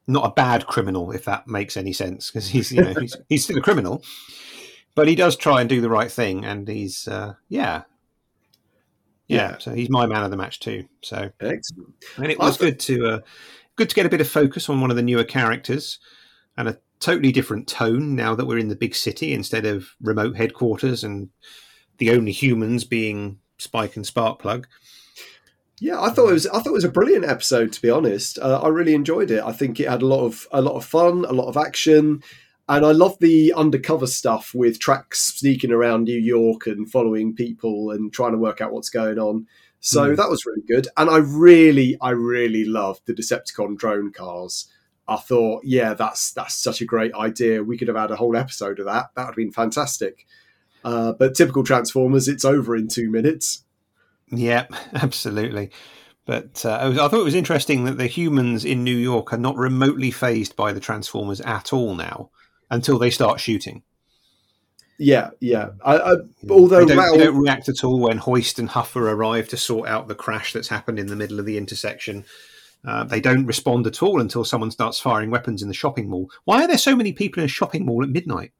not a bad criminal, if that makes any sense, because he's, you know, he's, he's still a criminal. but he does try and do the right thing, and he's uh, yeah. yeah, Yeah. So he's my man of the match too. So Excellent. and it was good to uh, good to get a bit of focus on one of the newer characters and a totally different tone now that we're in the big city instead of remote headquarters and the only humans being Spike and Sparkplug. Yeah, I thought it was. I thought it was a brilliant episode. To be honest, uh, I really enjoyed it. I think it had a lot of a lot of fun, a lot of action, and I love the undercover stuff with tracks sneaking around New York and following people and trying to work out what's going on. So Mm. that was really good, and I really, I really loved the Decepticon drone cars. I thought, yeah, that's that's such a great idea. We could have had a whole episode of that. That would have been fantastic. Uh, but typical Transformers, it's over in two minutes. Yeah, absolutely. But uh, I, was, I thought it was interesting that the humans in New York are not remotely phased by the Transformers at all now until they start shooting. Yeah, yeah. I, I, although they, don't, Raoul- they don't react at all when Hoist and Huffer arrive to sort out the crash that's happened in the middle of the intersection. Uh, they don't respond at all until someone starts firing weapons in the shopping mall. Why are there so many people in a shopping mall at midnight?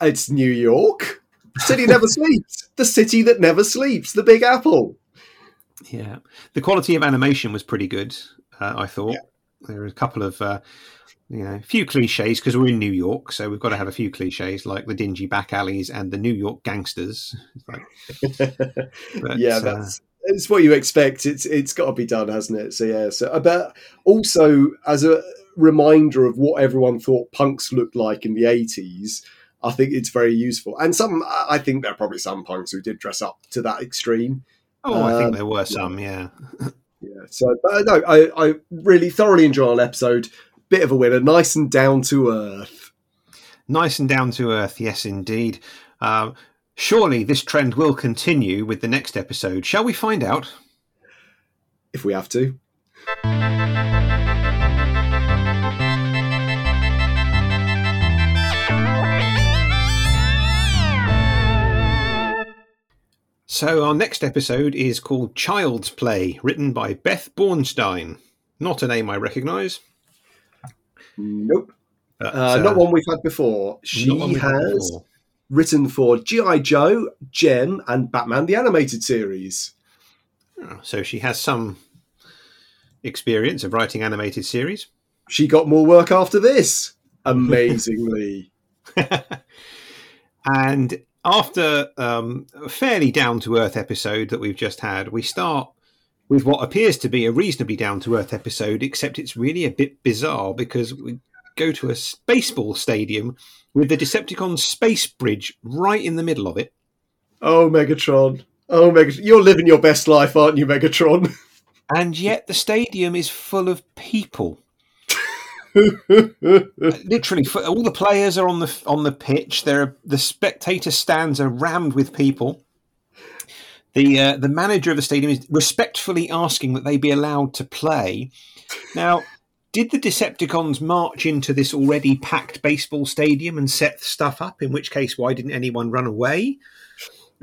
It's New York. The city never sleeps. The city that never sleeps. The Big Apple. Yeah, the quality of animation was pretty good. Uh, I thought Yeah. there were a couple of, uh, you know, a few cliches because we're in New York, so we've got to have a few cliches like the dingy back alleys and the New York gangsters. Like, but, yeah, uh, that's it's what you expect. It's it's got to be done, hasn't it? So yeah. So about also as a reminder of what everyone thought punks looked like in the eighties. I think it's very useful, and some. I think there are probably some punks who did dress up to that extreme. oh, I think um, there were some. Yeah, Yeah. So, but uh, no, I, I really thoroughly enjoy our episode. Bit of a winner, nice and down to earth. nice and down to earth. Yes, indeed. Um, surely this trend will continue with the next episode. Shall we find out? If we have to. So, our next episode is called Child's Play, written by Beth Bornstein. Not a name I recognise. Nope. but, Uh, not one we've had before. She not one we've had has before. written for G.I. Joe, Jem, and Batman the Animated Series. Oh, So, she has some experience of writing animated series. She got more work after this. Amazingly. And after um, a fairly down to earth episode that we've just had, we start with what appears to be a reasonably down to earth episode, except it's really a bit bizarre because we go to a spaceball stadium with the Decepticon space bridge right in the middle of it. oh, Megatron. Oh, Megatron. You're living your best life, aren't you, Megatron? And yet the stadium is full of people. Literally, all the players are on the on the pitch. There, are, the spectator stands are rammed with people. The uh, the manager of the stadium is respectfully asking that they be allowed to play. Now, did the Decepticons march into this already packed baseball stadium and set stuff up? In which case, why didn't anyone run away?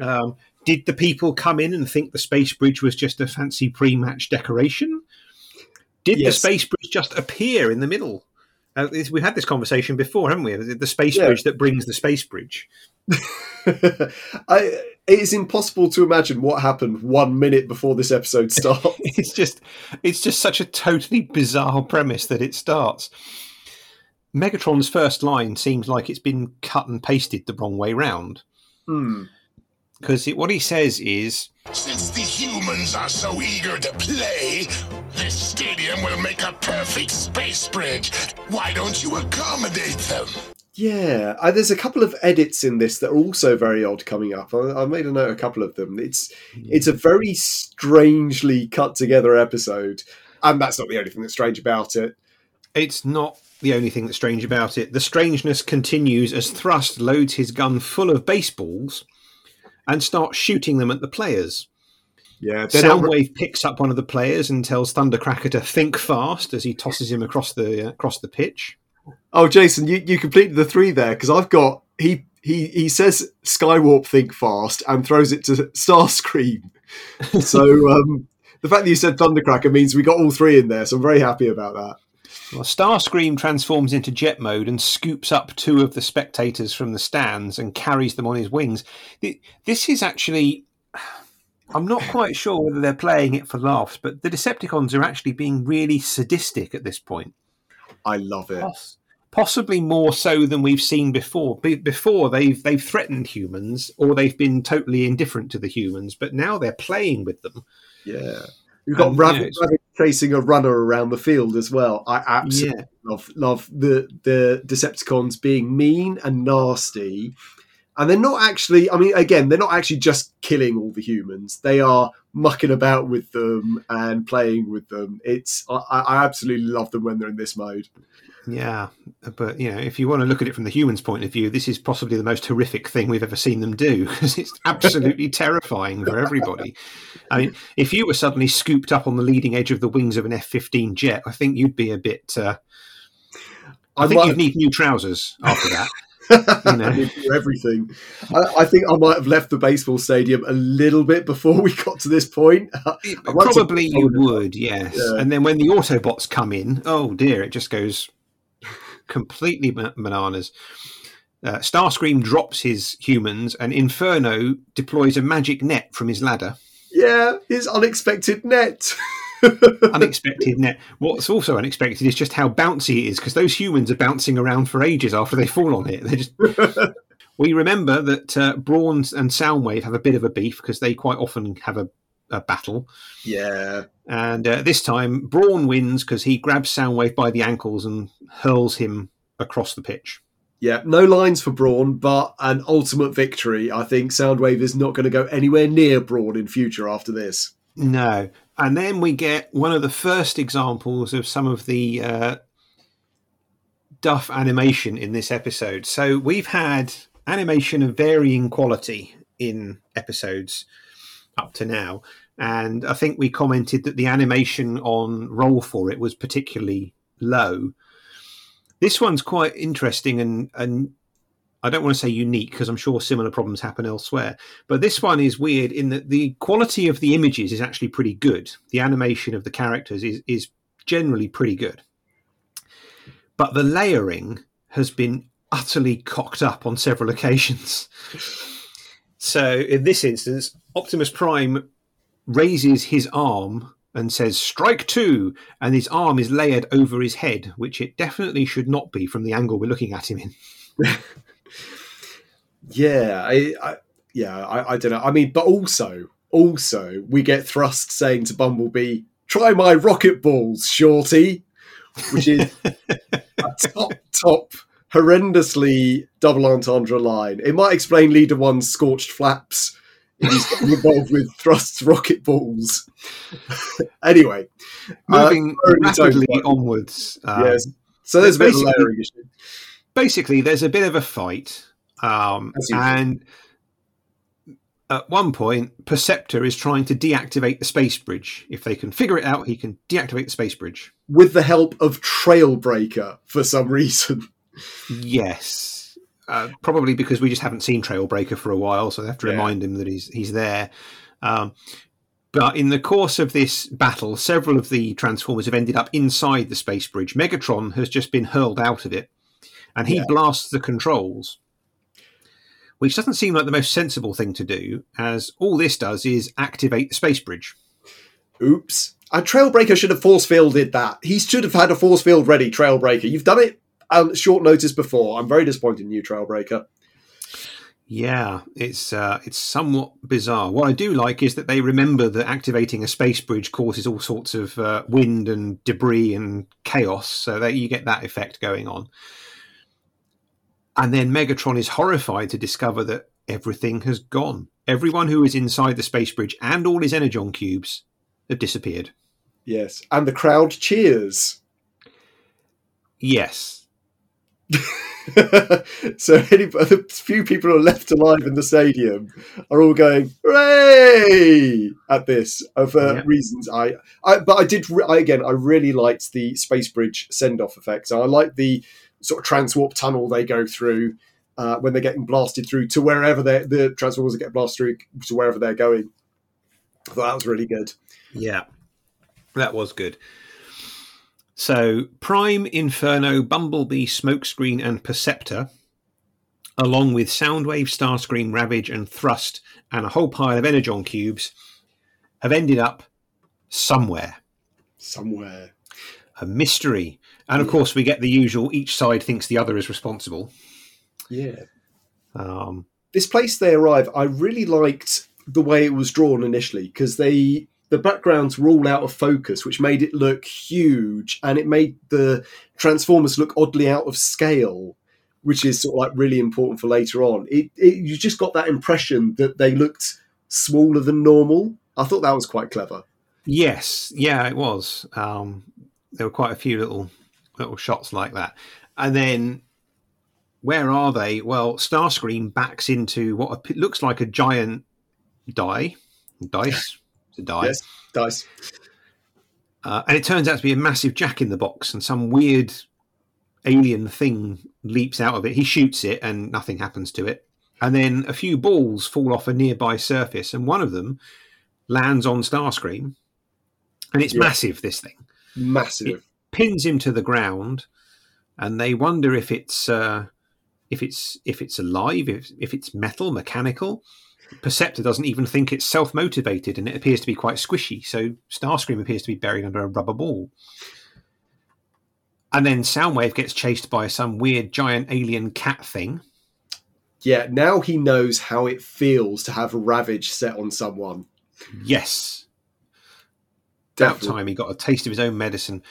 Um, did the people come in and think the space bridge was just a fancy pre-match decoration? Did Yes. the space bridge just appear in the middle? Uh, we've had this conversation before, haven't we? The space Yeah. bridge that brings the space bridge. I, it is impossible to imagine what happened one minute before this episode starts. It's just, it's just such a totally bizarre premise that it starts. Megatron's first line seems like it's been cut and pasted the wrong way round Hmm. because what he says is, Since the humans are so eager to play, this stadium will make a perfect space bridge. Why don't you accommodate them? Yeah, uh, there's a couple of edits in this that are also very odd coming up. I, I made a note a couple of them. It's it's a very strangely cut together episode, and that's not the only thing that's strange about it. It's not the only thing that's strange about it. The strangeness continues as Thrust loads his gun full of baseballs and starts shooting them at the players. Yeah, they're not- Soundwave picks up one of the players and tells Thundercracker to think fast as he tosses him across the uh, across the pitch. oh, Jason, you, you completed the three there because I've got he he he says Skywarp think fast and throws it to Starscream. so um, the fact that you said Thundercracker means we got all three in there. So I'm very happy about that. Well, Starscream transforms into jet mode and scoops up two of the spectators from the stands and carries them on his wings. This is actually. I'm not quite sure whether they're playing it for laughs, but the Decepticons are actually being really sadistic at this point. I love it. Poss- Possibly more so than we've seen before. Be- before they've they've threatened humans or they've been totally indifferent to the humans, but now they're playing with them. Yeah. You've got Um, Rabbit, yeah, chasing a runner around the field as well. I absolutely Yeah. love love the the Decepticons being mean and nasty. And they're not actually I mean again, they're not actually just killing all the humans. They are mucking about with them and playing with them. It's I, I absolutely love them when they're in this mode. Yeah, but you know, if you want to look at it from the humans' point of view, this is possibly the most horrific thing we've ever seen them do because it's absolutely terrifying for everybody. I mean, if you were suddenly scooped up on the leading edge of the wings of an F-15 jet, I think you'd be a bit. Uh, I, I think might you'd need new trousers after that. you know. Do everything. I, I think I might have left the baseball stadium a little bit before we got to this point. Like to- Probably you would, yes. Yeah. And then when the Autobots come in, oh dear, it just goes completely bananas. Uh, Starscream drops his humans, and Inferno deploys a magic net from his ladder. Yeah, his unexpected net. Unexpected net. What's also unexpected is just how bouncy it is, because those humans are bouncing around for ages after they fall on it. They just. we remember that uh, Brawn and Soundwave have a bit of a beef because they quite often have a, a battle. yeah, And uh, this time, Brawn wins because he grabs Soundwave by the ankles and hurls him across the pitch. yeah. No lines for Brawn, but an ultimate victory. I think Soundwave is not going to go anywhere near Brawn in future after this. No. And then we get one of the first examples of some of the uh, duff animation in this episode. So we've had animation of varying quality in episodes up to now. And I think we commented that the animation on Roll for it was particularly low. This one's quite interesting and, and I don't want to say unique because I'm sure similar problems happen elsewhere. But this one is weird in that the quality of the images is actually pretty good. The animation of the characters is, is generally pretty good. But the layering has been utterly cocked up on several occasions. So in this instance, Optimus Prime raises his arm and says, Strike two! And his arm is layered over his head, which it definitely should not be from the angle we're looking at him in. Yeah, I, I yeah, I, I don't know. I mean, but also, also, we get Thrust saying to Bumblebee, "Try my rocket balls, Shorty," which is a top, top, horrendously double entendre line. It might explain Leader One's scorched flaps. if He's involved with Thrust's rocket balls. anyway, uh, Moving very rapidly onwards. um, yes. So there's a bit of basically- layering issue. Basically there's a bit of a fight um, and at one point perceptor is trying to deactivate the space bridge. If they can figure it out he can deactivate the space bridge. With the help of Trailbreaker for some reason. yes. Uh, probably because we just haven't seen trailbreaker for a while so they have to Yeah. remind him that he's he's there. Um, but in the course of this battle several of the transformers have ended up inside the space bridge. Megatron has just been hurled out of it and he Yeah. blasts the controls which doesn't seem like the most sensible thing to do, as all this does is activate the space bridge. Oops. A Trailbreaker should have force fielded that. He should have had a force field ready, Trailbreaker. You've done it um, short notice before. I'm very disappointed in you, Trailbreaker. Yeah, it's uh, it's somewhat bizarre. What I do like is that they remember that activating a space bridge causes all sorts of uh, wind and debris and chaos, so that you get that effect going on. And then Megatron is horrified to discover that everything has gone. Everyone who is inside the space bridge and all his energon cubes have disappeared. Yes. And the crowd cheers. Yes, so any, the few people who are left alive in the stadium are all going hooray at this uh, for Yeah. reasons I, I but I did I, again I really liked the space bridge send off effects I like the sort of transwarp tunnel they go through uh, when they're getting blasted through to wherever the transformers get blasted through to wherever they're going I thought that was really good Yeah, that was good. So Prime, Inferno, Bumblebee, Smokescreen, and Perceptor, along with Soundwave, Starscream, Ravage, and Thrust, and a whole pile of Energon cubes, have ended up somewhere. Somewhere. A mystery. And of course, we get the usual each side thinks the other is responsible. Yeah. Um, This place they arrive, I really liked the way it was drawn initially because they the backgrounds were all out of focus, which made it look huge, and it made the Transformers look oddly out of scale, which is sort of like really important for later on. It, it you just got that impression that they looked smaller than normal. I thought that was quite clever. Yes, yeah, it was. Um, there were quite a few little little shots like that, and then where are they? Well, Starscream backs into what looks like a giant die, dice, it's a die, Yes, dice. uh, and it turns out to be a massive Jack in the Box, and some weird alien thing leaps out of it. He shoots it, and nothing happens to it. And then a few balls fall off a nearby surface, and one of them lands on Starscream, and it's Yeah. massive. This thing Massive. Pins him to the ground, and they wonder if it's uh, if it's if it's alive, if if it's metal, mechanical. Perceptor doesn't even think it's self motivated, and it appears to be quite squishy. So Starscream appears to be buried under a rubber ball. And then Soundwave gets chased by some weird giant alien cat thing. Yeah, now he knows how it feels to have Ravage set on someone. Yes. Definitely. time he got a taste of his own medicine.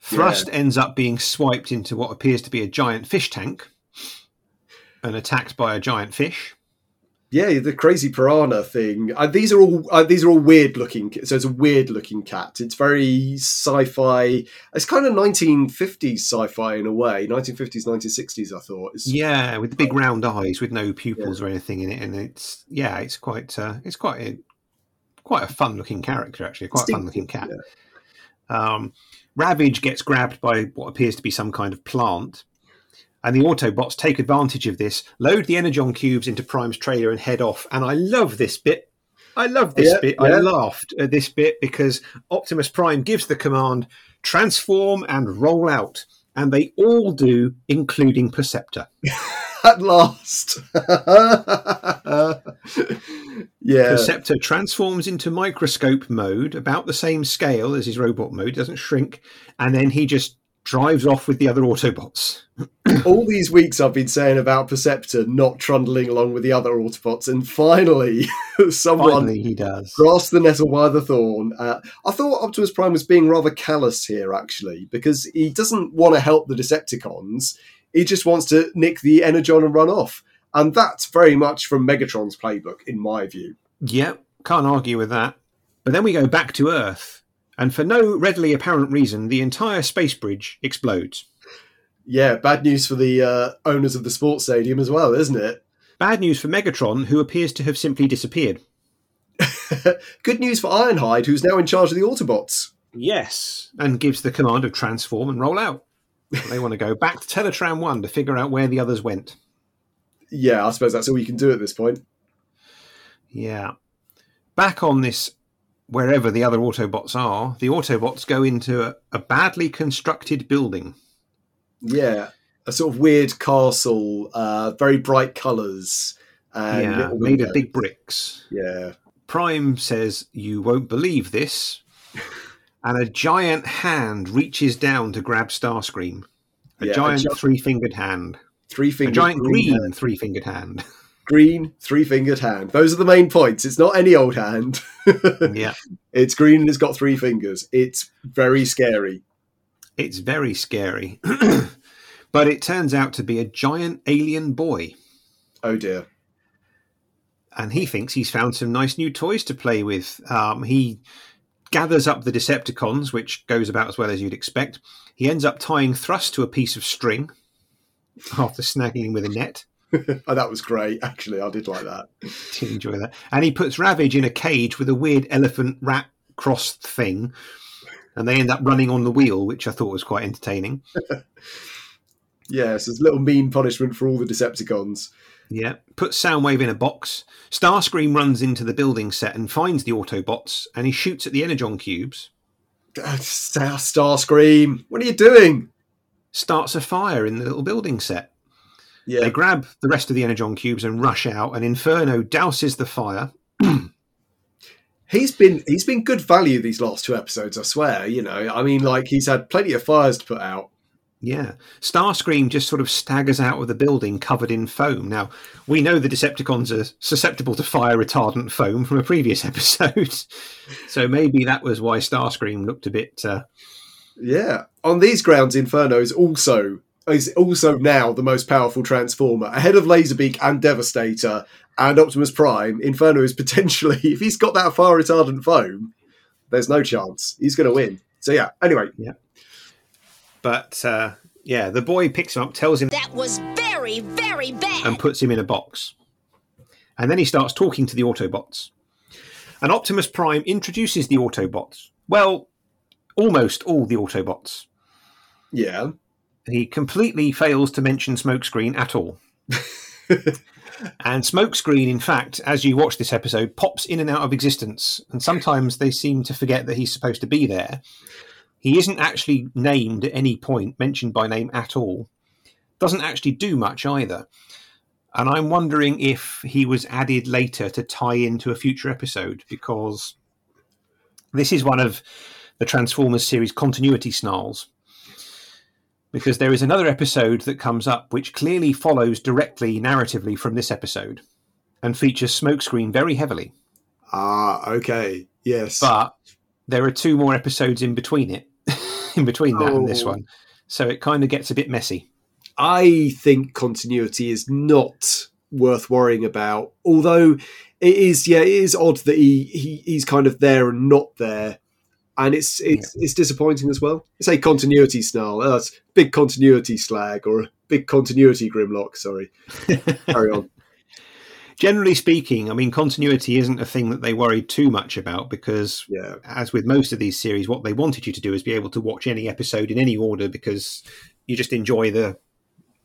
Thrust ends up being swiped into what appears to be a giant fish tank and attacked by a giant fish. Yeah, the crazy piranha thing. Uh, these are all uh, these are all weird looking. So it's a weird looking cat. It's very sci-fi. It's kind of 1950s sci-fi in a way. 1950s, 1960s. I thought. It's, Yeah, with the big round eyes with no pupils or anything in it, and it's yeah, it's quite uh, it's quite a, quite a fun looking character actually, quite a fun looking cat. Um, Ravage gets grabbed by what appears to be some kind of plant, and the Autobots take advantage of this, load the Energon cubes into Prime's trailer, and head off. And I love this bit. I love this Yeah, bit. yeah. I laughed at this bit because Optimus Prime gives the command transform and roll out, and they all do, including Perceptor. At last. yeah. Perceptor transforms into microscope mode, about the same scale as his robot mode, doesn't shrink, and then he just drives off with the other Autobots. all these weeks I've been saying about Perceptor not trundling along with the other Autobots, and finally, someone Finally, he does. grasped the nettle by the thorn. Uh, I thought Optimus Prime was being rather callous here, actually, because he doesn't want to help the Decepticons. He just wants to nick the Energon and run off. And that's very much from Megatron's playbook, in my view. Yep, can't argue with that. But then we go back to Earth, and for no readily apparent reason, the entire space bridge explodes. Yeah, bad news for the uh, owners of the sports stadium as well, isn't it? Bad news for Megatron, who appears to have simply disappeared. Good news for Ironhide, who's now in charge of the Autobots. Yes, and gives the command of transform and roll out. They want to go back to Teletran 1 to figure out where the others went. Yeah, I suppose that's all you can do at this point. Yeah. Back on this, wherever the other Autobots are, the Autobots go into a, a badly constructed building. Yeah, a sort of weird castle, uh, very bright colours. And yeah, made of big bricks. Yeah. Prime says, You won't believe this. And a giant hand reaches down to grab Starscream. A Yeah, a giant gi- three fingered hand. Three A fingered giant green hand. three fingered hand. green three fingered hand. Those are the main points. It's not any old hand. yeah. it's green and it's got three fingers. It's very scary. It's very scary. but it turns out to be a giant alien boy. Oh dear. and he thinks he's found some nice new toys to play with. Um, he gathers up the Decepticons, which goes about as well as you'd expect. He ends up tying Thrust to a piece of string after snagging him with a net. Oh, that was great. Actually, I did like that. Did enjoy that. And he puts Ravage in a cage with a weird elephant rat cross thing. And they end up running on the wheel, which I thought was quite entertaining. Yes, it's a little mean punishment for all the Decepticons. Yeah. Puts Soundwave in a box. Starscream runs into the building set and finds the Autobots, and he shoots at the Energon cubes. Star Starscream, what are you doing? Starts a fire in the little building set. Yeah, They grab the rest of the energon cubes and rush out, and Inferno douses the fire. he's been he's been good value these last two episodes. I swear. You know, I mean, like he's had plenty of fires to put out. Yeah. Starscream just sort of staggers out of the building covered in foam. Now, we know the Decepticons are susceptible to fire retardant foam from a previous episode. so maybe that was why Starscream looked a bit. Uh, Yeah, on these grounds, Inferno is also is also now the most powerful Transformer, ahead of Laserbeak and Devastator and Optimus Prime. Inferno is potentially, if he's got that fire retardant foam, there's no chance he's going to win. So yeah. Anyway, yeah. but uh, yeah, the boy picks him up, tells him, That was very, very bad. and puts him in a box. And then he starts talking to the Autobots. And Optimus Prime introduces the Autobots. Well, almost all the Autobots. yeah, He completely fails to mention Smokescreen at all. and Smokescreen, in fact, as you watch this episode, pops in and out of existence. And sometimes they seem to forget that he's supposed to be there. He isn't actually named at any point, mentioned by name at all. Doesn't actually do much either. And I'm wondering if he was added later to tie into a future episode because this is one of the Transformers series continuity snarls because there is another episode that comes up which clearly follows directly narratively from this episode and features Smokescreen very heavily. ah, okay, yes, But there are two more episodes in between it, in between that and this Oh. one. So it kind of gets a bit messy. I think continuity is not worth worrying about. Although it is, yeah, it is odd that he, he he's kind of there and not there, and it's it's it's disappointing as well. It's a continuity snarl. That's big continuity slag or a big continuity grimlock. Sorry, carry on. Generally speaking, I mean, continuity isn't a thing that they worried too much about because, Yeah, as with most of these series, what they wanted you to do is be able to watch any episode in any order because you just enjoy the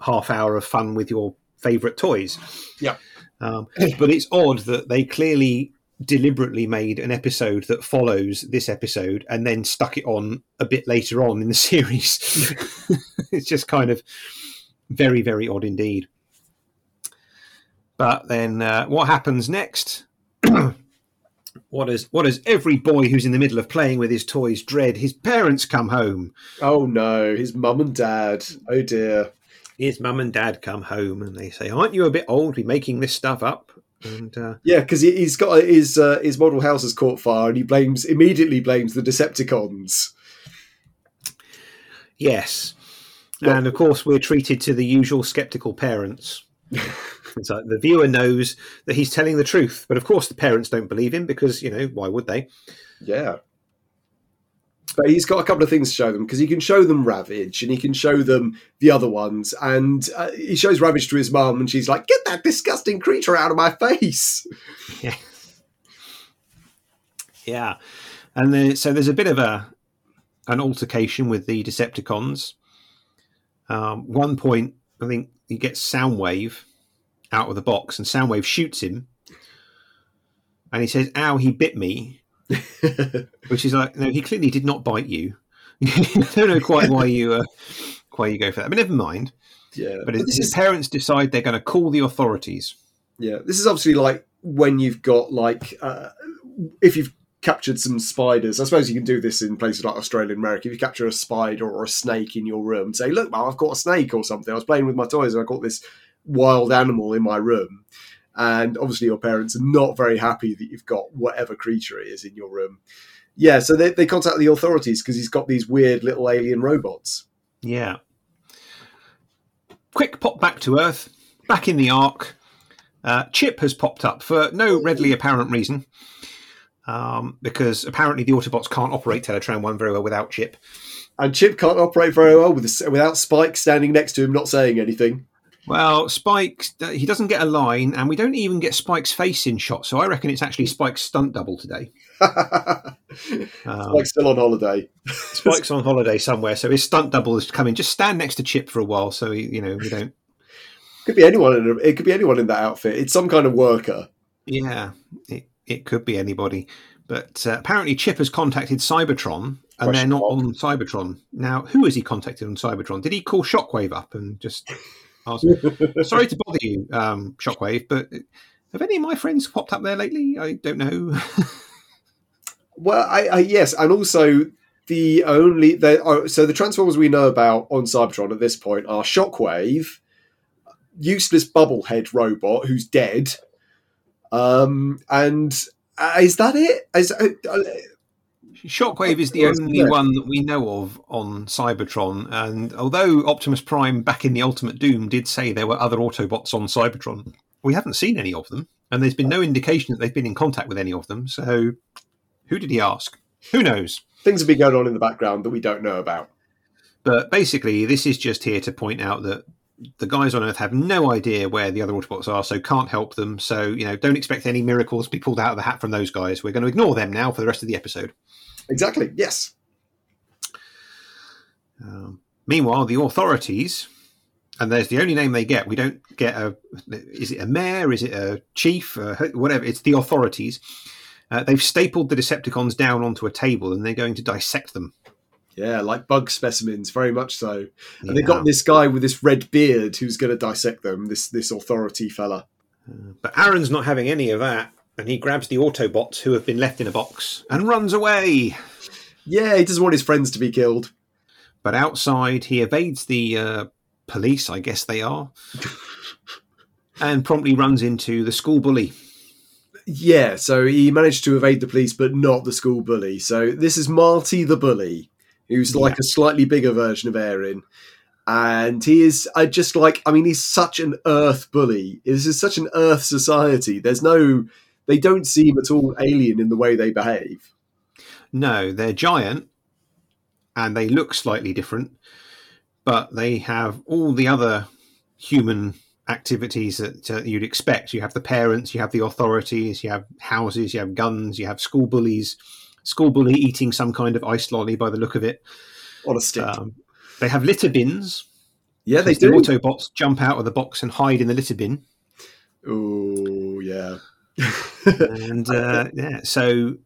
half hour of fun with your favourite toys. Yeah. Um, but it's odd that they clearly deliberately made an episode that follows this episode and then stuck it on a bit later on in the series. it's just kind of very, very odd indeed. But then uh, what happens next? what does what does every boy who's in the middle of playing with his toys dread? His parents come home. Oh no, his mum and dad. Oh dear. His mum and dad come home and they say, "Aren't you a bit old to be making this stuff up?" And uh, Yeah, because he, he's got his uh, his model house has caught fire, and he blames immediately blames the Decepticons. yes, Well- and of course we're treated to the usual skeptical parents. it's like the viewer knows that he's telling the truth, but of course the parents don't believe him because you know why would they? Yeah. But he's got a couple of things to show them because he can show them Ravage and he can show them the other ones. And uh, he shows Ravage to his mum, and she's like, Get that disgusting creature out of my face. Yeah. Yeah. And so there's a bit of a an altercation with the Decepticons. Um, one point, I think he gets Soundwave out of the box, and Soundwave shoots him. And he says, Ow, he bit me. Which is like, no, he clearly did not bite you. I don't know quite why you uh, why you go for that, but never mind. Yeah. But But his, is, parents decide they're going to call the authorities. yeah, this is obviously like when you've got, like, uh, if you've captured some spiders, I suppose you can do this in places like Australia and America. If you capture a spider or a snake in your room, say, Look, Mum, I've got a snake or something. I was playing with my toys and I got this wild animal in my room. And obviously your parents are not very happy that you've got whatever creature it is in your room. Yeah, so they, they contact the authorities because he's got these weird little alien robots. Yeah. Quick pop back to Earth, back in the Ark. Uh, Chip has popped up for no readily apparent reason, um, because apparently the Autobots can't operate Teletran 1 very well without Chip. And Chip can't operate very well with without Spike standing next to him, not saying anything. Well, Spike, he doesn't get a line, and we don't even get Spike's face in shot, so I reckon it's actually Spike's stunt double today. Um, Spike's still on holiday. Spike's on holiday somewhere, so his stunt double is coming. Just stand next to Chip for a while, so he, you know we don't. Could be anyone. In a, it could be anyone in that outfit. It's some kind of worker. Yeah, it, it could be anybody. But uh, apparently, Chip has contacted Cybertron and they're not mark. on Cybertron. Now, who has he contacted on Cybertron? Did he call Shockwave up and just sorry to bother you, um, Shockwave, but have any of my friends popped up there lately? I don't know. Well, I, I yes, and also the only the oh, so the transformers we know about on Cybertron at this point are Shockwave, useless bubblehead robot who's dead, um, and uh, is that it? Is, uh, uh, Shockwave is the only one that we know of on Cybertron, and although Optimus Prime back in the Ultimate Doom did say there were other Autobots on Cybertron, we haven't seen any of them, and there's been no indication that they've been in contact with any of them. So, who did he ask? Who knows? things have been going on in the background that we don't know about. But basically, this is just here to point out that the guys on Earth have no idea where the other Autobots are, so can't help them. So, you know, don't expect any miracles to be pulled out of the hat from those guys. We're going to ignore them now for the rest of the episode. Exactly. Yes. Um, meanwhile, the authorities, and there's the only name they get. We don't get a. Is it a mayor? Is it a chief? Uh, whatever. It's the authorities. Uh, they've stapled the Decepticons down onto a table, and they're going to dissect them. Yeah, like bug specimens, very much so. And Yeah. they've got this guy with this red beard who's going to dissect them. This this authority fella. But Aaron's not having any of that, and he grabs the Autobots who have been left in a box and runs away. Yeah, he doesn't want his friends to be killed. But outside, he evades the uh, police, I guess they are, and promptly runs into the school bully. Yeah, so he managed to evade the police, but not the school bully. So this is Marty the bully, who's like Yeah. a slightly bigger version of Aaron. And he is I just like I mean he's such an Earth bully. This is such an Earth society. There's no they don't seem at all alien in the way they behave. No, they're giant and they look slightly different, but they have all the other human activities that uh, you'd expect. You have the parents, you have the authorities, you have houses, you have guns, you have school bullies. School bully eating some kind of ice lolly by the look of it. On a stick. Um, they have litter bins. yeah, they The do. Autobots jump out of the box and hide in the litter bin. Oh yeah. And uh, yeah, so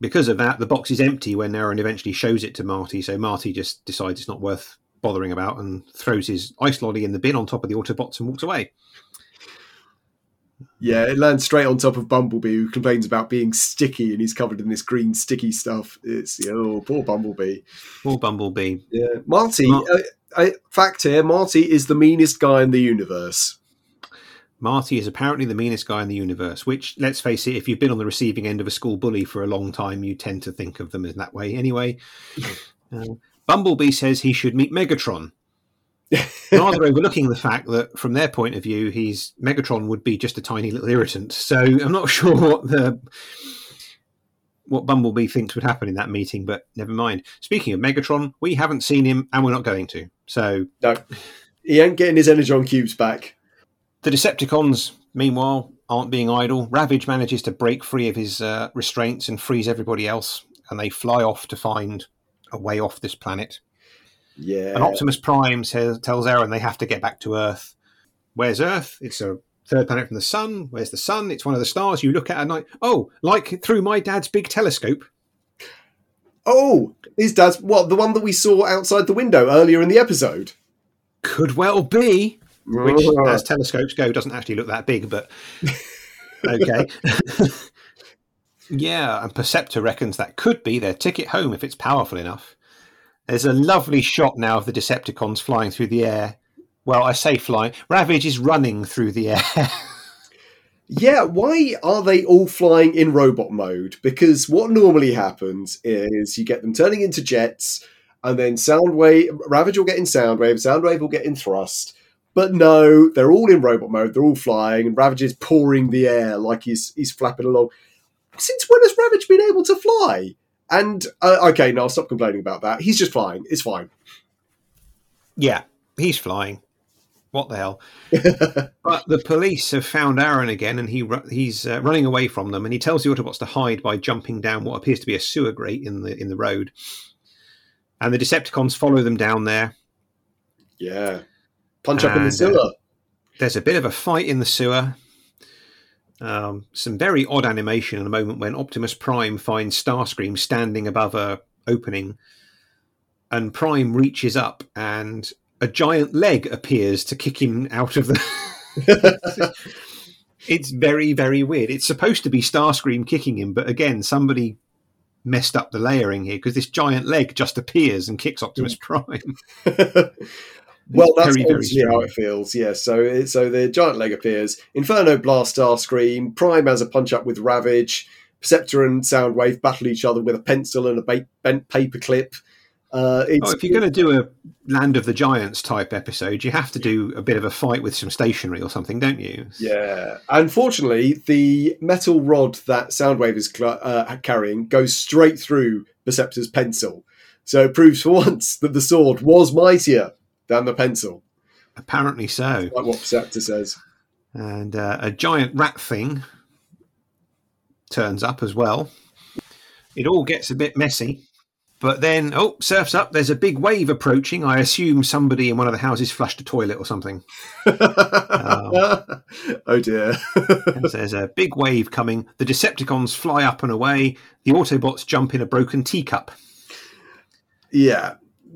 because of that, the box is empty when Aaron eventually shows it to Marty. So Marty just decides it's not worth bothering about and throws his ice lolly in the bin on top of the Autobots and walks away. Yeah, it lands straight on top of Bumblebee, who complains about being sticky, and he's covered in this green sticky stuff. It's oh, poor Bumblebee. Poor Bumblebee. Yeah, Marty. Mar- uh, I, fact here: Marty is the meanest guy in the universe. Marty is apparently the meanest guy in the universe, which, let's face it, if you've been on the receiving end of a school bully for a long time, you tend to think of them in that way anyway. Uh, Bumblebee says he should meet Megatron, rather overlooking the fact that, from their point of view, he's Megatron would be just a tiny little irritant. So I'm not sure what the what Bumblebee thinks would happen in that meeting, but never mind. Speaking of Megatron, we haven't seen him, and we're not going to. So No, he ain't getting his energon cubes back. The Decepticons, meanwhile, aren't being idle. Ravage manages to break free of his uh, restraints and frees everybody else, and they fly off to find a way off this planet. Yeah, And Optimus Prime says, tells Aaron they have to get back to Earth. Where's Earth? It's a third planet from the sun. Where's the sun? It's one of the stars you look at at night. Oh, like through my dad's big telescope. Oh, his dad's what? The one that we saw outside the window earlier in the episode. Could well be. Which, Oh. as telescopes go, doesn't actually look that big, but okay. yeah, and Perceptor reckons that could be their ticket home if it's powerful enough. There's a lovely shot now of the Decepticons flying through the air. Well, I say flying. Ravage is running through the air. Yeah, why are they all flying in robot mode? Because what normally happens is you get them turning into jets, and then Soundwave, Ravage will get in Soundwave, Soundwave will get in Thrust. But no, they're all in robot mode. They're all flying, and Ravage is pouring the air like he's he's flapping along. Since when has Ravage been able to fly? And uh, okay, no, I'll stop complaining about that. He's just flying. It's fine. yeah, he's flying. What the hell? but the police have found Aaron again, and he he's uh, running away from them. And he tells the Autobots to hide by jumping down what appears to be a sewer grate in the in the road. And the Decepticons follow them down there. Yeah, punch up in the And, uh, sewer. There's a bit of a fight in the sewer. Um, some very odd animation in a moment when Optimus Prime finds Starscream standing above a opening, and Prime reaches up, and a giant leg appears to kick him out of the. it's very, very weird. It's supposed to be Starscream kicking him, but again, somebody messed up the layering here because this giant leg just appears and kicks Optimus Prime. well, that's very, very obviously how it feels. Yeah. So, so the giant leg appears. Inferno blast Starscream. Prime has a punch up with Ravage. Perceptor and Soundwave battle each other with a pencil and a ba- bent paperclip. Uh, it's, Oh, if you're going to do a Land of the Giants type episode, you have to do a bit of a fight with some stationery or something, don't you? Yeah. Unfortunately, the metal rod that Soundwave is cl- uh, carrying goes straight through Perceptor's pencil. So it proves for once that the sword was mightier than the pencil, Apparently so. like what Perceptor says. And uh, a giant rat thing turns up as well. It all gets a bit messy. But then, oh, surf's up. There's a big wave approaching. I assume somebody in one of the houses flushed a toilet or something. oh dear. There's a big wave coming. The Decepticons fly up and away. The Autobots jump in a broken teacup. yeah.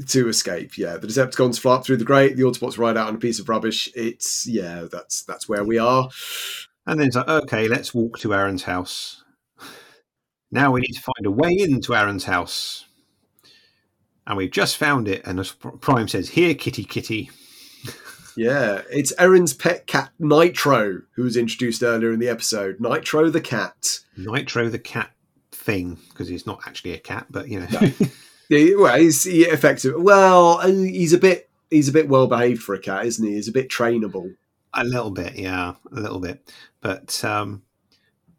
To escape, yeah. The Decepticons fly up through the grate. The Autobots ride out on a piece of rubbish. It's yeah, that's that's where we are. And then it's like, okay, let's walk to Aaron's house. Now we need to find a way into Aaron's house. And we've just found it. And Prime says, Here, kitty, kitty. Yeah, it's Aaron's pet cat Nitro, who was introduced earlier in the episode. Nitro the cat. Nitro the cat thing, because he's not actually a cat, but you know. Yeah, well, he's he effective. Well, uh, he's a bit he's a bit well behaved for a cat, isn't he? He's a bit trainable. a little bit, yeah, a little bit. But um,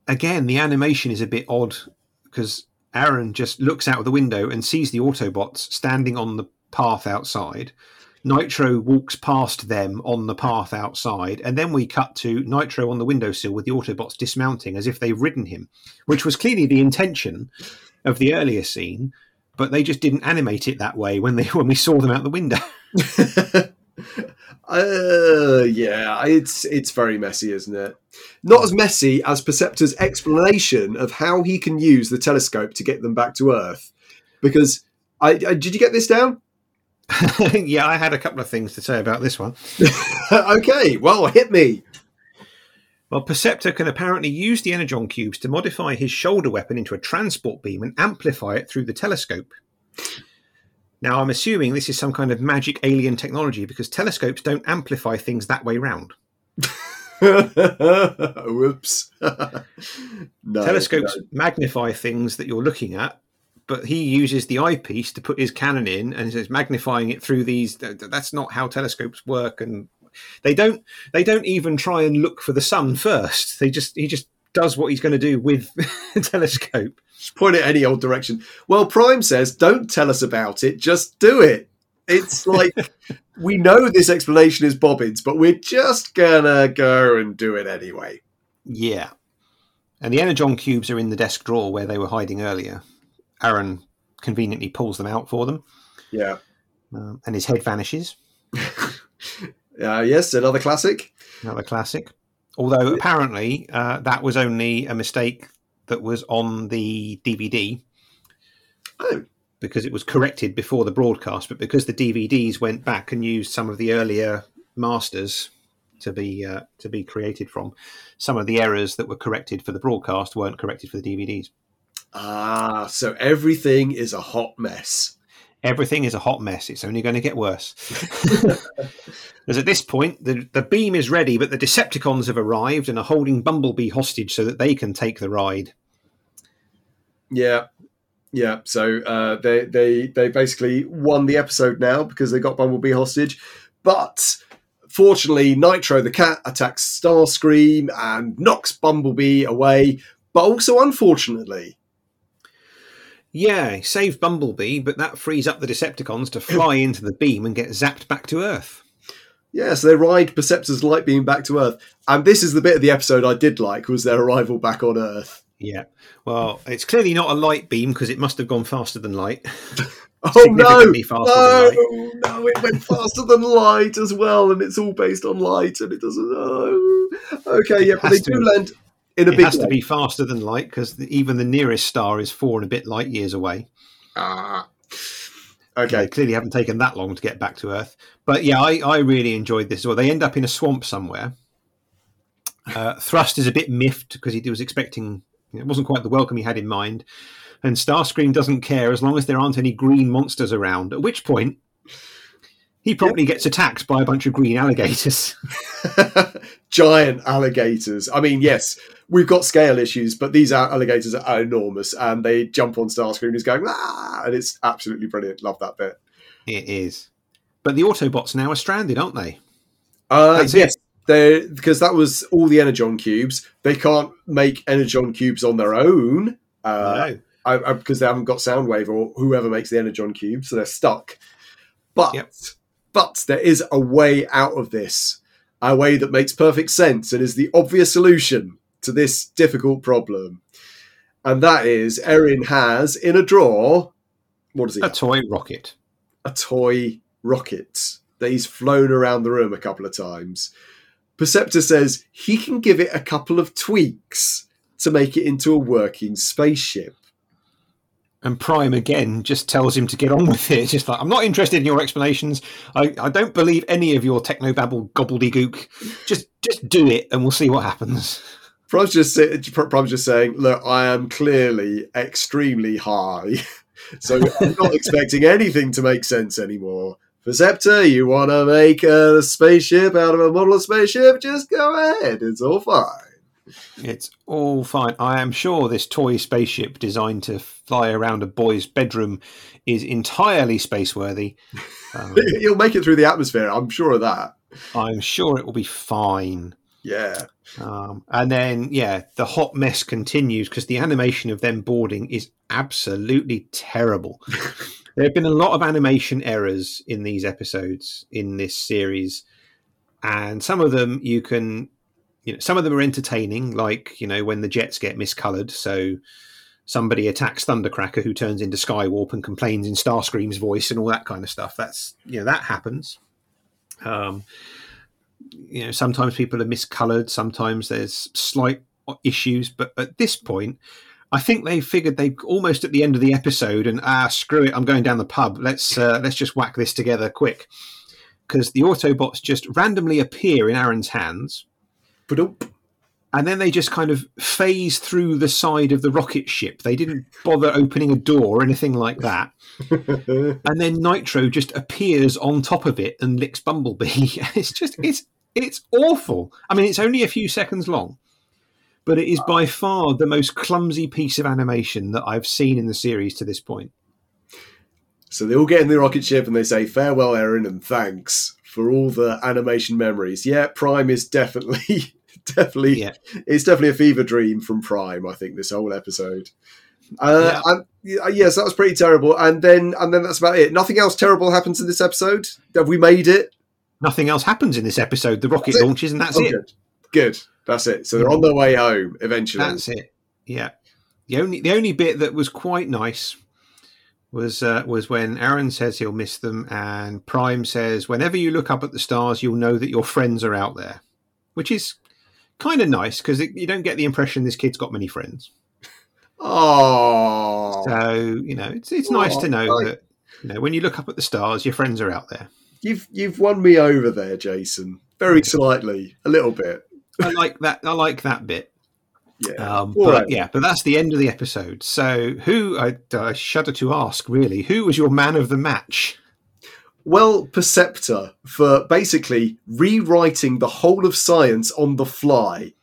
again, the animation is a bit odd because Aaron just looks out of the window and sees the Autobots standing on the path outside. Nitro walks past them on the path outside, and then we cut to Nitro on the windowsill with the Autobots dismounting as if they've ridden him, which was clearly the intention of the earlier scene, but they just didn't animate it that way when they when we saw them out the window. uh, yeah, it's it's very messy, isn't it? Not as messy as Perceptor's explanation of how he can use the telescope to get them back to Earth. Because I, I did you get this down? yeah, I had a couple of things to say about this one. okay, well, hit me. Well, Perceptor can apparently use the Energon cubes to modify his shoulder weapon into a transport beam and amplify it through the telescope. Now, I'm assuming this is some kind of magic alien technology because telescopes don't amplify things that way round. Whoops. no, Telescopes no. magnify things that you're looking at, but he uses the eyepiece to put his cannon in and is magnifying it through these. th- th- That's not how telescopes work, and they don't. They don't even try and look for the sun first. They just he just does what he's going to do with the telescope. Just point it any old direction. Well, Prime says, don't tell us about it, just do it. It's like we know this explanation is Bobbins, but we're just gonna go and do it anyway. Yeah. And the Energon cubes are in the desk drawer where they were hiding earlier. Aaron conveniently pulls them out for them, Yeah. um, and his head vanishes. Uh, yes, another classic. Another classic. Although apparently uh, that was only a mistake that was on the DVD Oh, because it was corrected before the broadcast, but because the DVDs went back and used some of the earlier masters to be uh, to be created from, some of the errors that were corrected for the broadcast weren't corrected for the DVDs. ah, so everything is a hot mess. Everything is a hot mess. It's only going to get worse. Because at this point, the, the beam is ready, but the Decepticons have arrived and are holding Bumblebee hostage so that they can take the ride. Yeah, yeah. So uh, they they they basically won the episode now because they got Bumblebee hostage, but. Fortunately, Nitro the cat attacks Starscream and knocks Bumblebee away. But also, unfortunately, Yeah, save Bumblebee, but that frees up the Decepticons to fly into the beam and get zapped back to Earth. Yeah, so they ride Perceptor's light beam back to Earth, and this is the bit of the episode I did like was their arrival back on Earth. Yeah. Well, it's clearly not a light beam because it must have gone faster than light. Oh no, faster no, no! It went faster than light as well, and it's all based on light, and it doesn't. Oh. Okay, yeah, but they do land in a it big has to be faster than light because even the nearest star is four and a bit light years away. Ah. They Okay. clearly haven't taken that long to get back to Earth. But yeah, I, I really enjoyed this well. They end up in a swamp somewhere. Uh, Thrust is a bit miffed because he was expecting, it wasn't quite the welcome he had in mind. And Starscream doesn't care as long as there aren't any green monsters around, at which point he promptly gets attacked by a bunch of green alligators. Giant alligators. I mean, yes, we've got scale issues, but these are- alligators are enormous and they jump on Starscream and he's going, ah, and it's absolutely brilliant. Love that bit. it is. But the Autobots now are stranded, aren't they? Uh, That's yes, they because that was all the Energon cubes. They can't make Energon cubes on their own. Uh, no. I, I, because they haven't got Soundwave or whoever makes the Energon cube, so they're stuck. But Yep. but there is a way out of this, a way that makes perfect sense and is the obvious solution to this difficult problem, and that is Aaron has in a drawer. what is he? A have? toy rocket. a toy rocket that he's flown around the room a couple of times. Perceptor says he can give it a couple of tweaks to make it into a working spaceship. And Prime again just tells him to get on with it. It's just like, I'm not interested in your explanations. I, I don't believe any of your technobabble gobbledygook. Just just do it and we'll see what happens. Prime's just, just saying, look, I am clearly extremely high, so I'm not expecting anything to make sense anymore. Perceptor, you want to make a spaceship out of a model of spaceship? Just go ahead. It's all fine. It's all fine. I am sure this toy spaceship designed to fly around a boy's bedroom is entirely spaceworthy. Um, You'll make it through the atmosphere. I'm sure of that. I'm sure it will be fine. Yeah. Um, and then, yeah, the hot mess continues because the animation of them boarding is absolutely terrible. there have been a lot of animation errors in these episodes in this series, and some of them you can, you know, some of them are entertaining, like you know when the jets get miscolored. So somebody attacks Thundercracker, who turns into Skywarp and complains in Starscream's voice and all that kind of stuff. That's you know that happens. Um, you know sometimes people are miscolored sometimes there's slight issues but at this point i think they figured they almost at the end of the episode and ah screw it i'm going down the pub. Let's uh, let's just whack this together quick. Because the autobots just randomly appear in aaron's hands. Ba-dum. and then they just kind of phase through the side of the rocket ship. They didn't bother opening a door or anything like that. And then Nitro just appears on top of it and licks Bumblebee. it's just it's it's awful. I mean, it's only a few seconds long, but it is by far the most clumsy piece of animation that I've seen in the series to this point. So they all get in the rocket ship and they say farewell, Aaron, and thanks for all the animation memories. Yeah, Prime is definitely, definitely, Yeah. it's definitely a fever dream from Prime. I think this whole episode. Uh, and, yeah, yes, that was pretty terrible. And then, and then that's about it. Nothing else terrible happens in this episode. Have we made it? Nothing else happens in this episode. The rocket launches, and that's Oh, it. Good. Good. That's it. So they're on their way home eventually. That's it. Yeah. The only the only bit that was quite nice was uh, was when Aaron says he'll miss them, and Prime says, "Whenever you look up at the stars, you'll know that your friends are out there," which is kind of nice because you don't get the impression this kid's got many friends. Oh, So you know, it's it's nice to know that you know when you look up at the stars, your friends are out there. You've you've won me over there, Jason. Very slightly, a little bit. I like that. I like that bit. Yeah. Um, but right. yeah, but that's the end of the episode. So, who I, I shudder to ask, really, who was your man of the match? Well, Perceptor for basically rewriting the whole of science on the fly,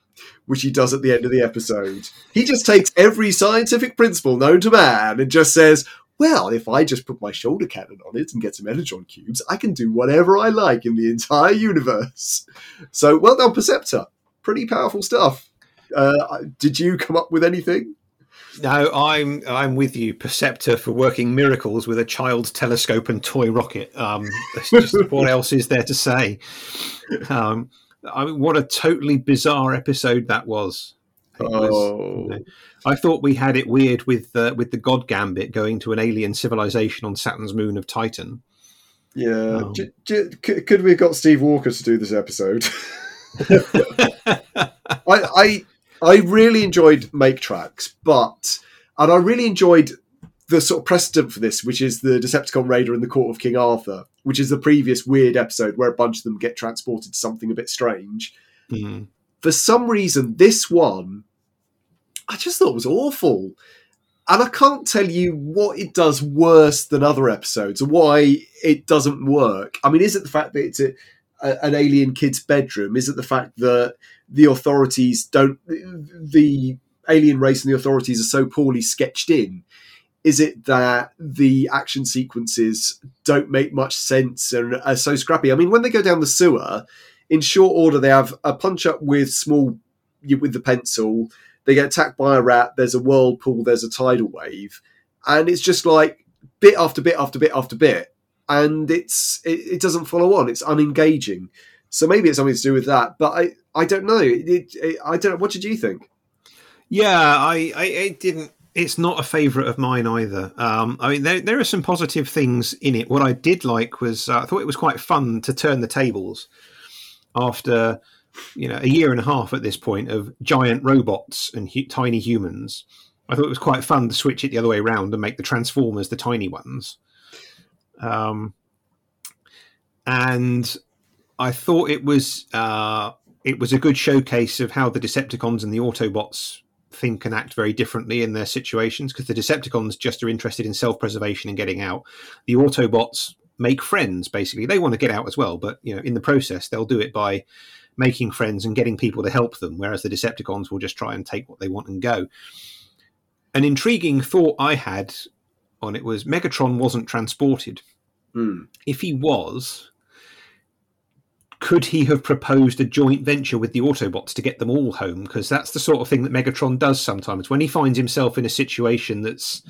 which he does at the end of the episode. He just takes every scientific principle known to man and just says, well, if I just put my shoulder cannon on it and get some energon cubes, I can do whatever I like in the entire universe. So, well done, Perceptor. Pretty powerful stuff. Uh, did you come up with anything? No, I'm I'm with you, Perceptor, for working miracles with a child's telescope and toy rocket. Um, that's just what else is there to say? Um, I mean, what a totally bizarre episode that was. Was- Oh. I thought we had it weird with uh, with the God Gambit going to an alien civilization on Saturn's moon of Titan. Yeah. Oh. C- could we have got Steve Walker to do this episode? I, I I really enjoyed Make Tracks, but and I really enjoyed the sort of precedent for this, which is the Decepticon Raider in the Court of King Arthur, which is the previous weird episode where a bunch of them get transported to something a bit strange. Mm. For some reason, this one I just thought was awful. And I can't tell you what it does worse than other episodes or why it doesn't work. I mean, is it the fact that it's a, a, an alien kid's bedroom? Is it the fact that the authorities don't, the alien race and the authorities are so poorly sketched in? Is it that the action sequences don't make much sense and are so scrappy? I mean, when they go down the sewer, in short order, they have a punch up with small, with the pencil they get attacked by a rat. There's a whirlpool. There's a tidal wave, and it's just like bit after bit after bit after bit, and it's it, it doesn't follow on. It's unengaging. So maybe it's something to do with that, but I I don't know. It, it, I don't. What did you think? Yeah, I, I it didn't. It's not a favourite of mine either. Um, I mean, there there are some positive things in it. What I did like was uh, I thought it was quite fun to turn the tables after you know a year and a half at this point of giant robots and hu- tiny humans. I thought it was quite fun to switch it the other way around and make the Transformers the tiny ones. Um, and I thought it was uh, it was a good showcase of how the Decepticons and the Autobots think and act very differently in their situations because the Decepticons just are interested in self preservation and getting out. The Autobots make friends basically. They want to get out as well, but you know, in the process, they'll do it by making friends and getting people to help them, whereas the Decepticons will just try and take what they want and go. An intriguing thought I had on it was Megatron wasn't transported. Hmm. If he was, could he have proposed a joint venture with the Autobots to get them all home? Because that's the sort of thing that Megatron does sometimes. When he finds himself in a situation that's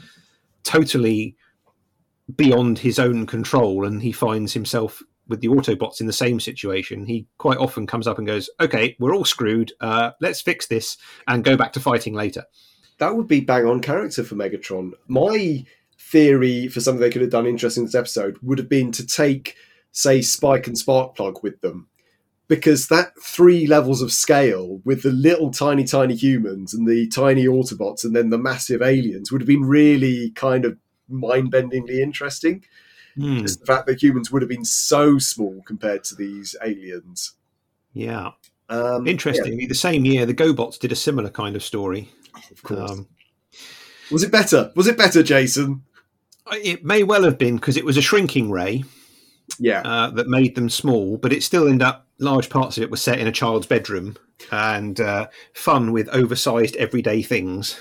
totally beyond his own control and he finds himself with the Autobots in the same situation, he quite often comes up and goes, "Okay, we're all screwed. Uh, let's fix this and go back to fighting later." That would be bang on character for Megatron. My theory for something they could have done interesting in this episode would have been to take, say, Spike and Sparkplug with them. Because that three levels of scale with the little tiny, tiny humans and the tiny Autobots and then the massive aliens would have been really kind of mind bendingly interesting. Hmm, Just the fact that humans would have been so small compared to these aliens. yeah, Um, interestingly, the same year the GoBots did a similar kind of story. yeah, of course. Um, was it better? Was it better, Jason? it may well have been because it was a shrinking ray Yeah. uh, that made them small, but it still ended up large parts of it were set in a child's bedroom and uh, fun with oversized everyday things.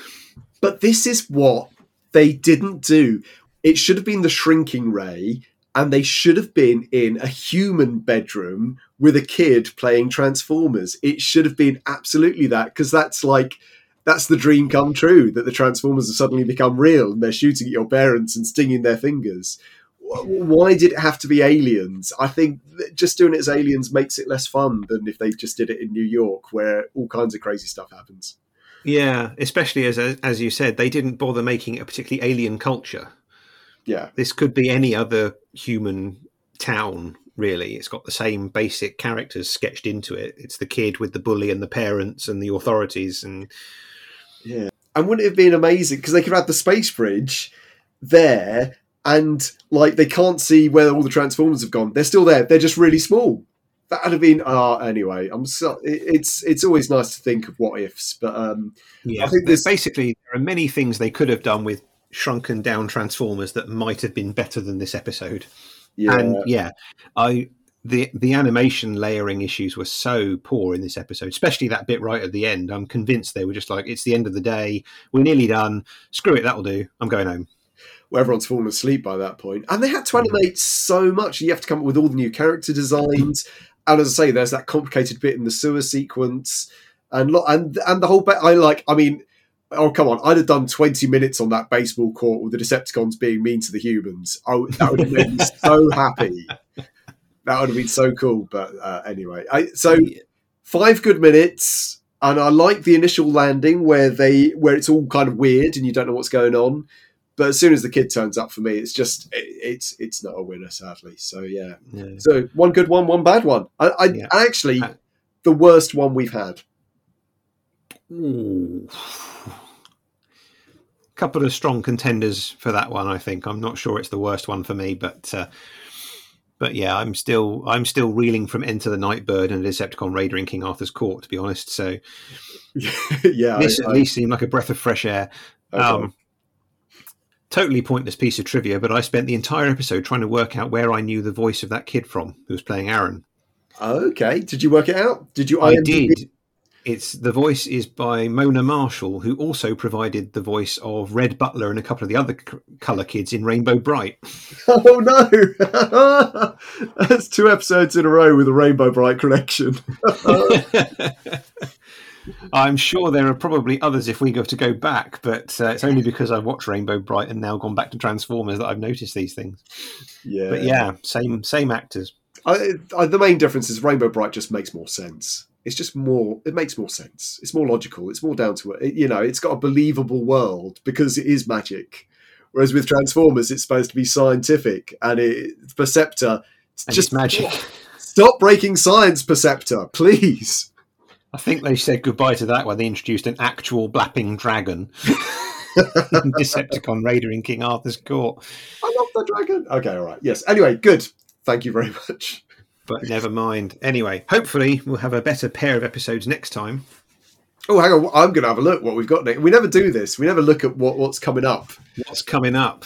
But this is what they didn't do. It should have been the shrinking ray, and they should have been in a human bedroom with a kid playing Transformers. It should have been absolutely that, because that's like that's the dream come true that the Transformers have suddenly become real and they're shooting at your parents and stinging their fingers. Why did it have to be aliens? I think just doing it as aliens makes it less fun than if they just did it in New York, where all kinds of crazy stuff happens. Yeah, especially as as you said, they didn't bother making a particularly alien culture. Yeah. This could be any other human town, really. It's got the same basic characters sketched into it. It's the kid with the bully and the parents and the authorities, and Yeah. And wouldn't it have been amazing? Because they could have had the space bridge there and like they can't see where all the transformers have gone. They're still there. They're just really small. That would have been ah anyway. I'm so it's it's always nice to think of what ifs, but um yeah, I think there's basically there are many things they could have done with shrunken down Transformers that might have been better than this episode. yeah. And yeah, I the the animation layering issues were so poor in this episode, especially that bit right at the end. I'm convinced they were just like, it's the end of the day, we're nearly done. Screw it, that'll do. I'm going home. where everyone's fallen asleep by that. And they had to animate so much. You have to come up with all the new character designs. And as I say, there's that complicated bit in the sewer sequence, and lo- and and the whole bit. I like. I mean, oh come on! I'd have done 20 minutes on that baseball court with the Decepticons being mean to the humans. Oh, that would have made me so happy. That would have been so cool. But uh, anyway, I, so five good minutes. And I like the initial landing where they where it's all kind of weird and you don't know what's going on but as soon as the kid turns up for me, it's just it, it's it's not a winner, sadly. So yeah. Yeah. So one good one, one bad one. I, I Yeah. actually Uh, the worst one we've had. Ooh. couple of strong contenders for that one. I think I'm not sure it's the worst one for me, but uh, but yeah, I'm still I'm still reeling from Enter the Nightbird and Decepticon Raider in King Arthur's Court, to be honest. So yeah, this I- at I- least seemed like a breath of fresh air. okay. Um, totally pointless piece of trivia, but I spent the entire episode trying to work out where I knew the voice of that kid from who was playing Aaron. okay. Did you work it out? Did you? I did. It's the voice is by Mona Marshall, who also provided the voice of Red Butler and a couple of the other c- color kids in Rainbow Brite. Oh no! That's two episodes in a row with a Rainbow Brite connection. I'm sure there are probably others if we go to go back, but uh, it's only because I've watched Rainbow Brite and now gone back to Transformers that I've noticed these things. yeah, But yeah, same same actors. I, I, the main difference is Rainbow Brite just makes more sense. It's just more. It makes more sense. It's more logical. It's more down to it. You know, it's got a believable world because it is magic. Whereas with Transformers, it's supposed to be scientific, and it Perceptor. it's And just it's magic. Stop breaking science, Perceptor, please. I think they said goodbye to that when they introduced an actual blapping dragon. Decepticon Raider in King Arthur's Court. I love the dragon. Okay, all right. Yes. Anyway, good. Thank you very much. But never mind. Anyway, hopefully we'll have a better pair of episodes next time. Oh, hang on. I'm going to have a look what we've got next. We never do this. We never look at what, what's coming up. What's coming up?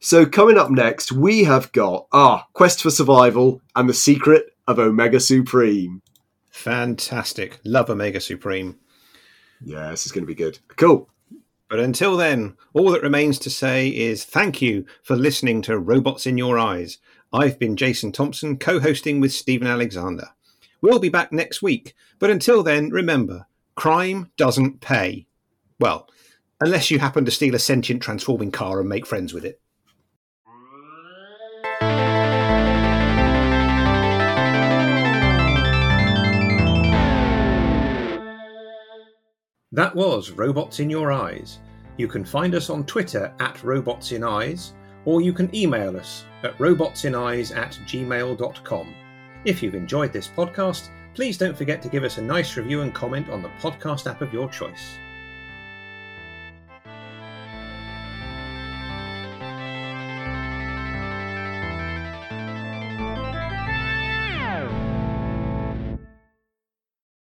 So coming up next, we have got ah Quest for Survival and the Secret of Omega Supreme. Fantastic. Love Omega Supreme. Yeah, this is going to be good. Cool. But until then, all that remains to say is thank you for listening to Robots in Your Eyes. I've been Jason Thompson, co hosting with Steven Alexander. We'll be back next week, but until then, remember crime doesn't pay. Well, unless you happen to steal a sentient transforming car and make friends with it. That was Robots in Your Eyes. You can find us on Twitter at Robots in Eyes, or you can email us at robotsineyes at gmail.com. If you've enjoyed this podcast, please don't forget to give us a nice review and comment on the podcast app of your choice.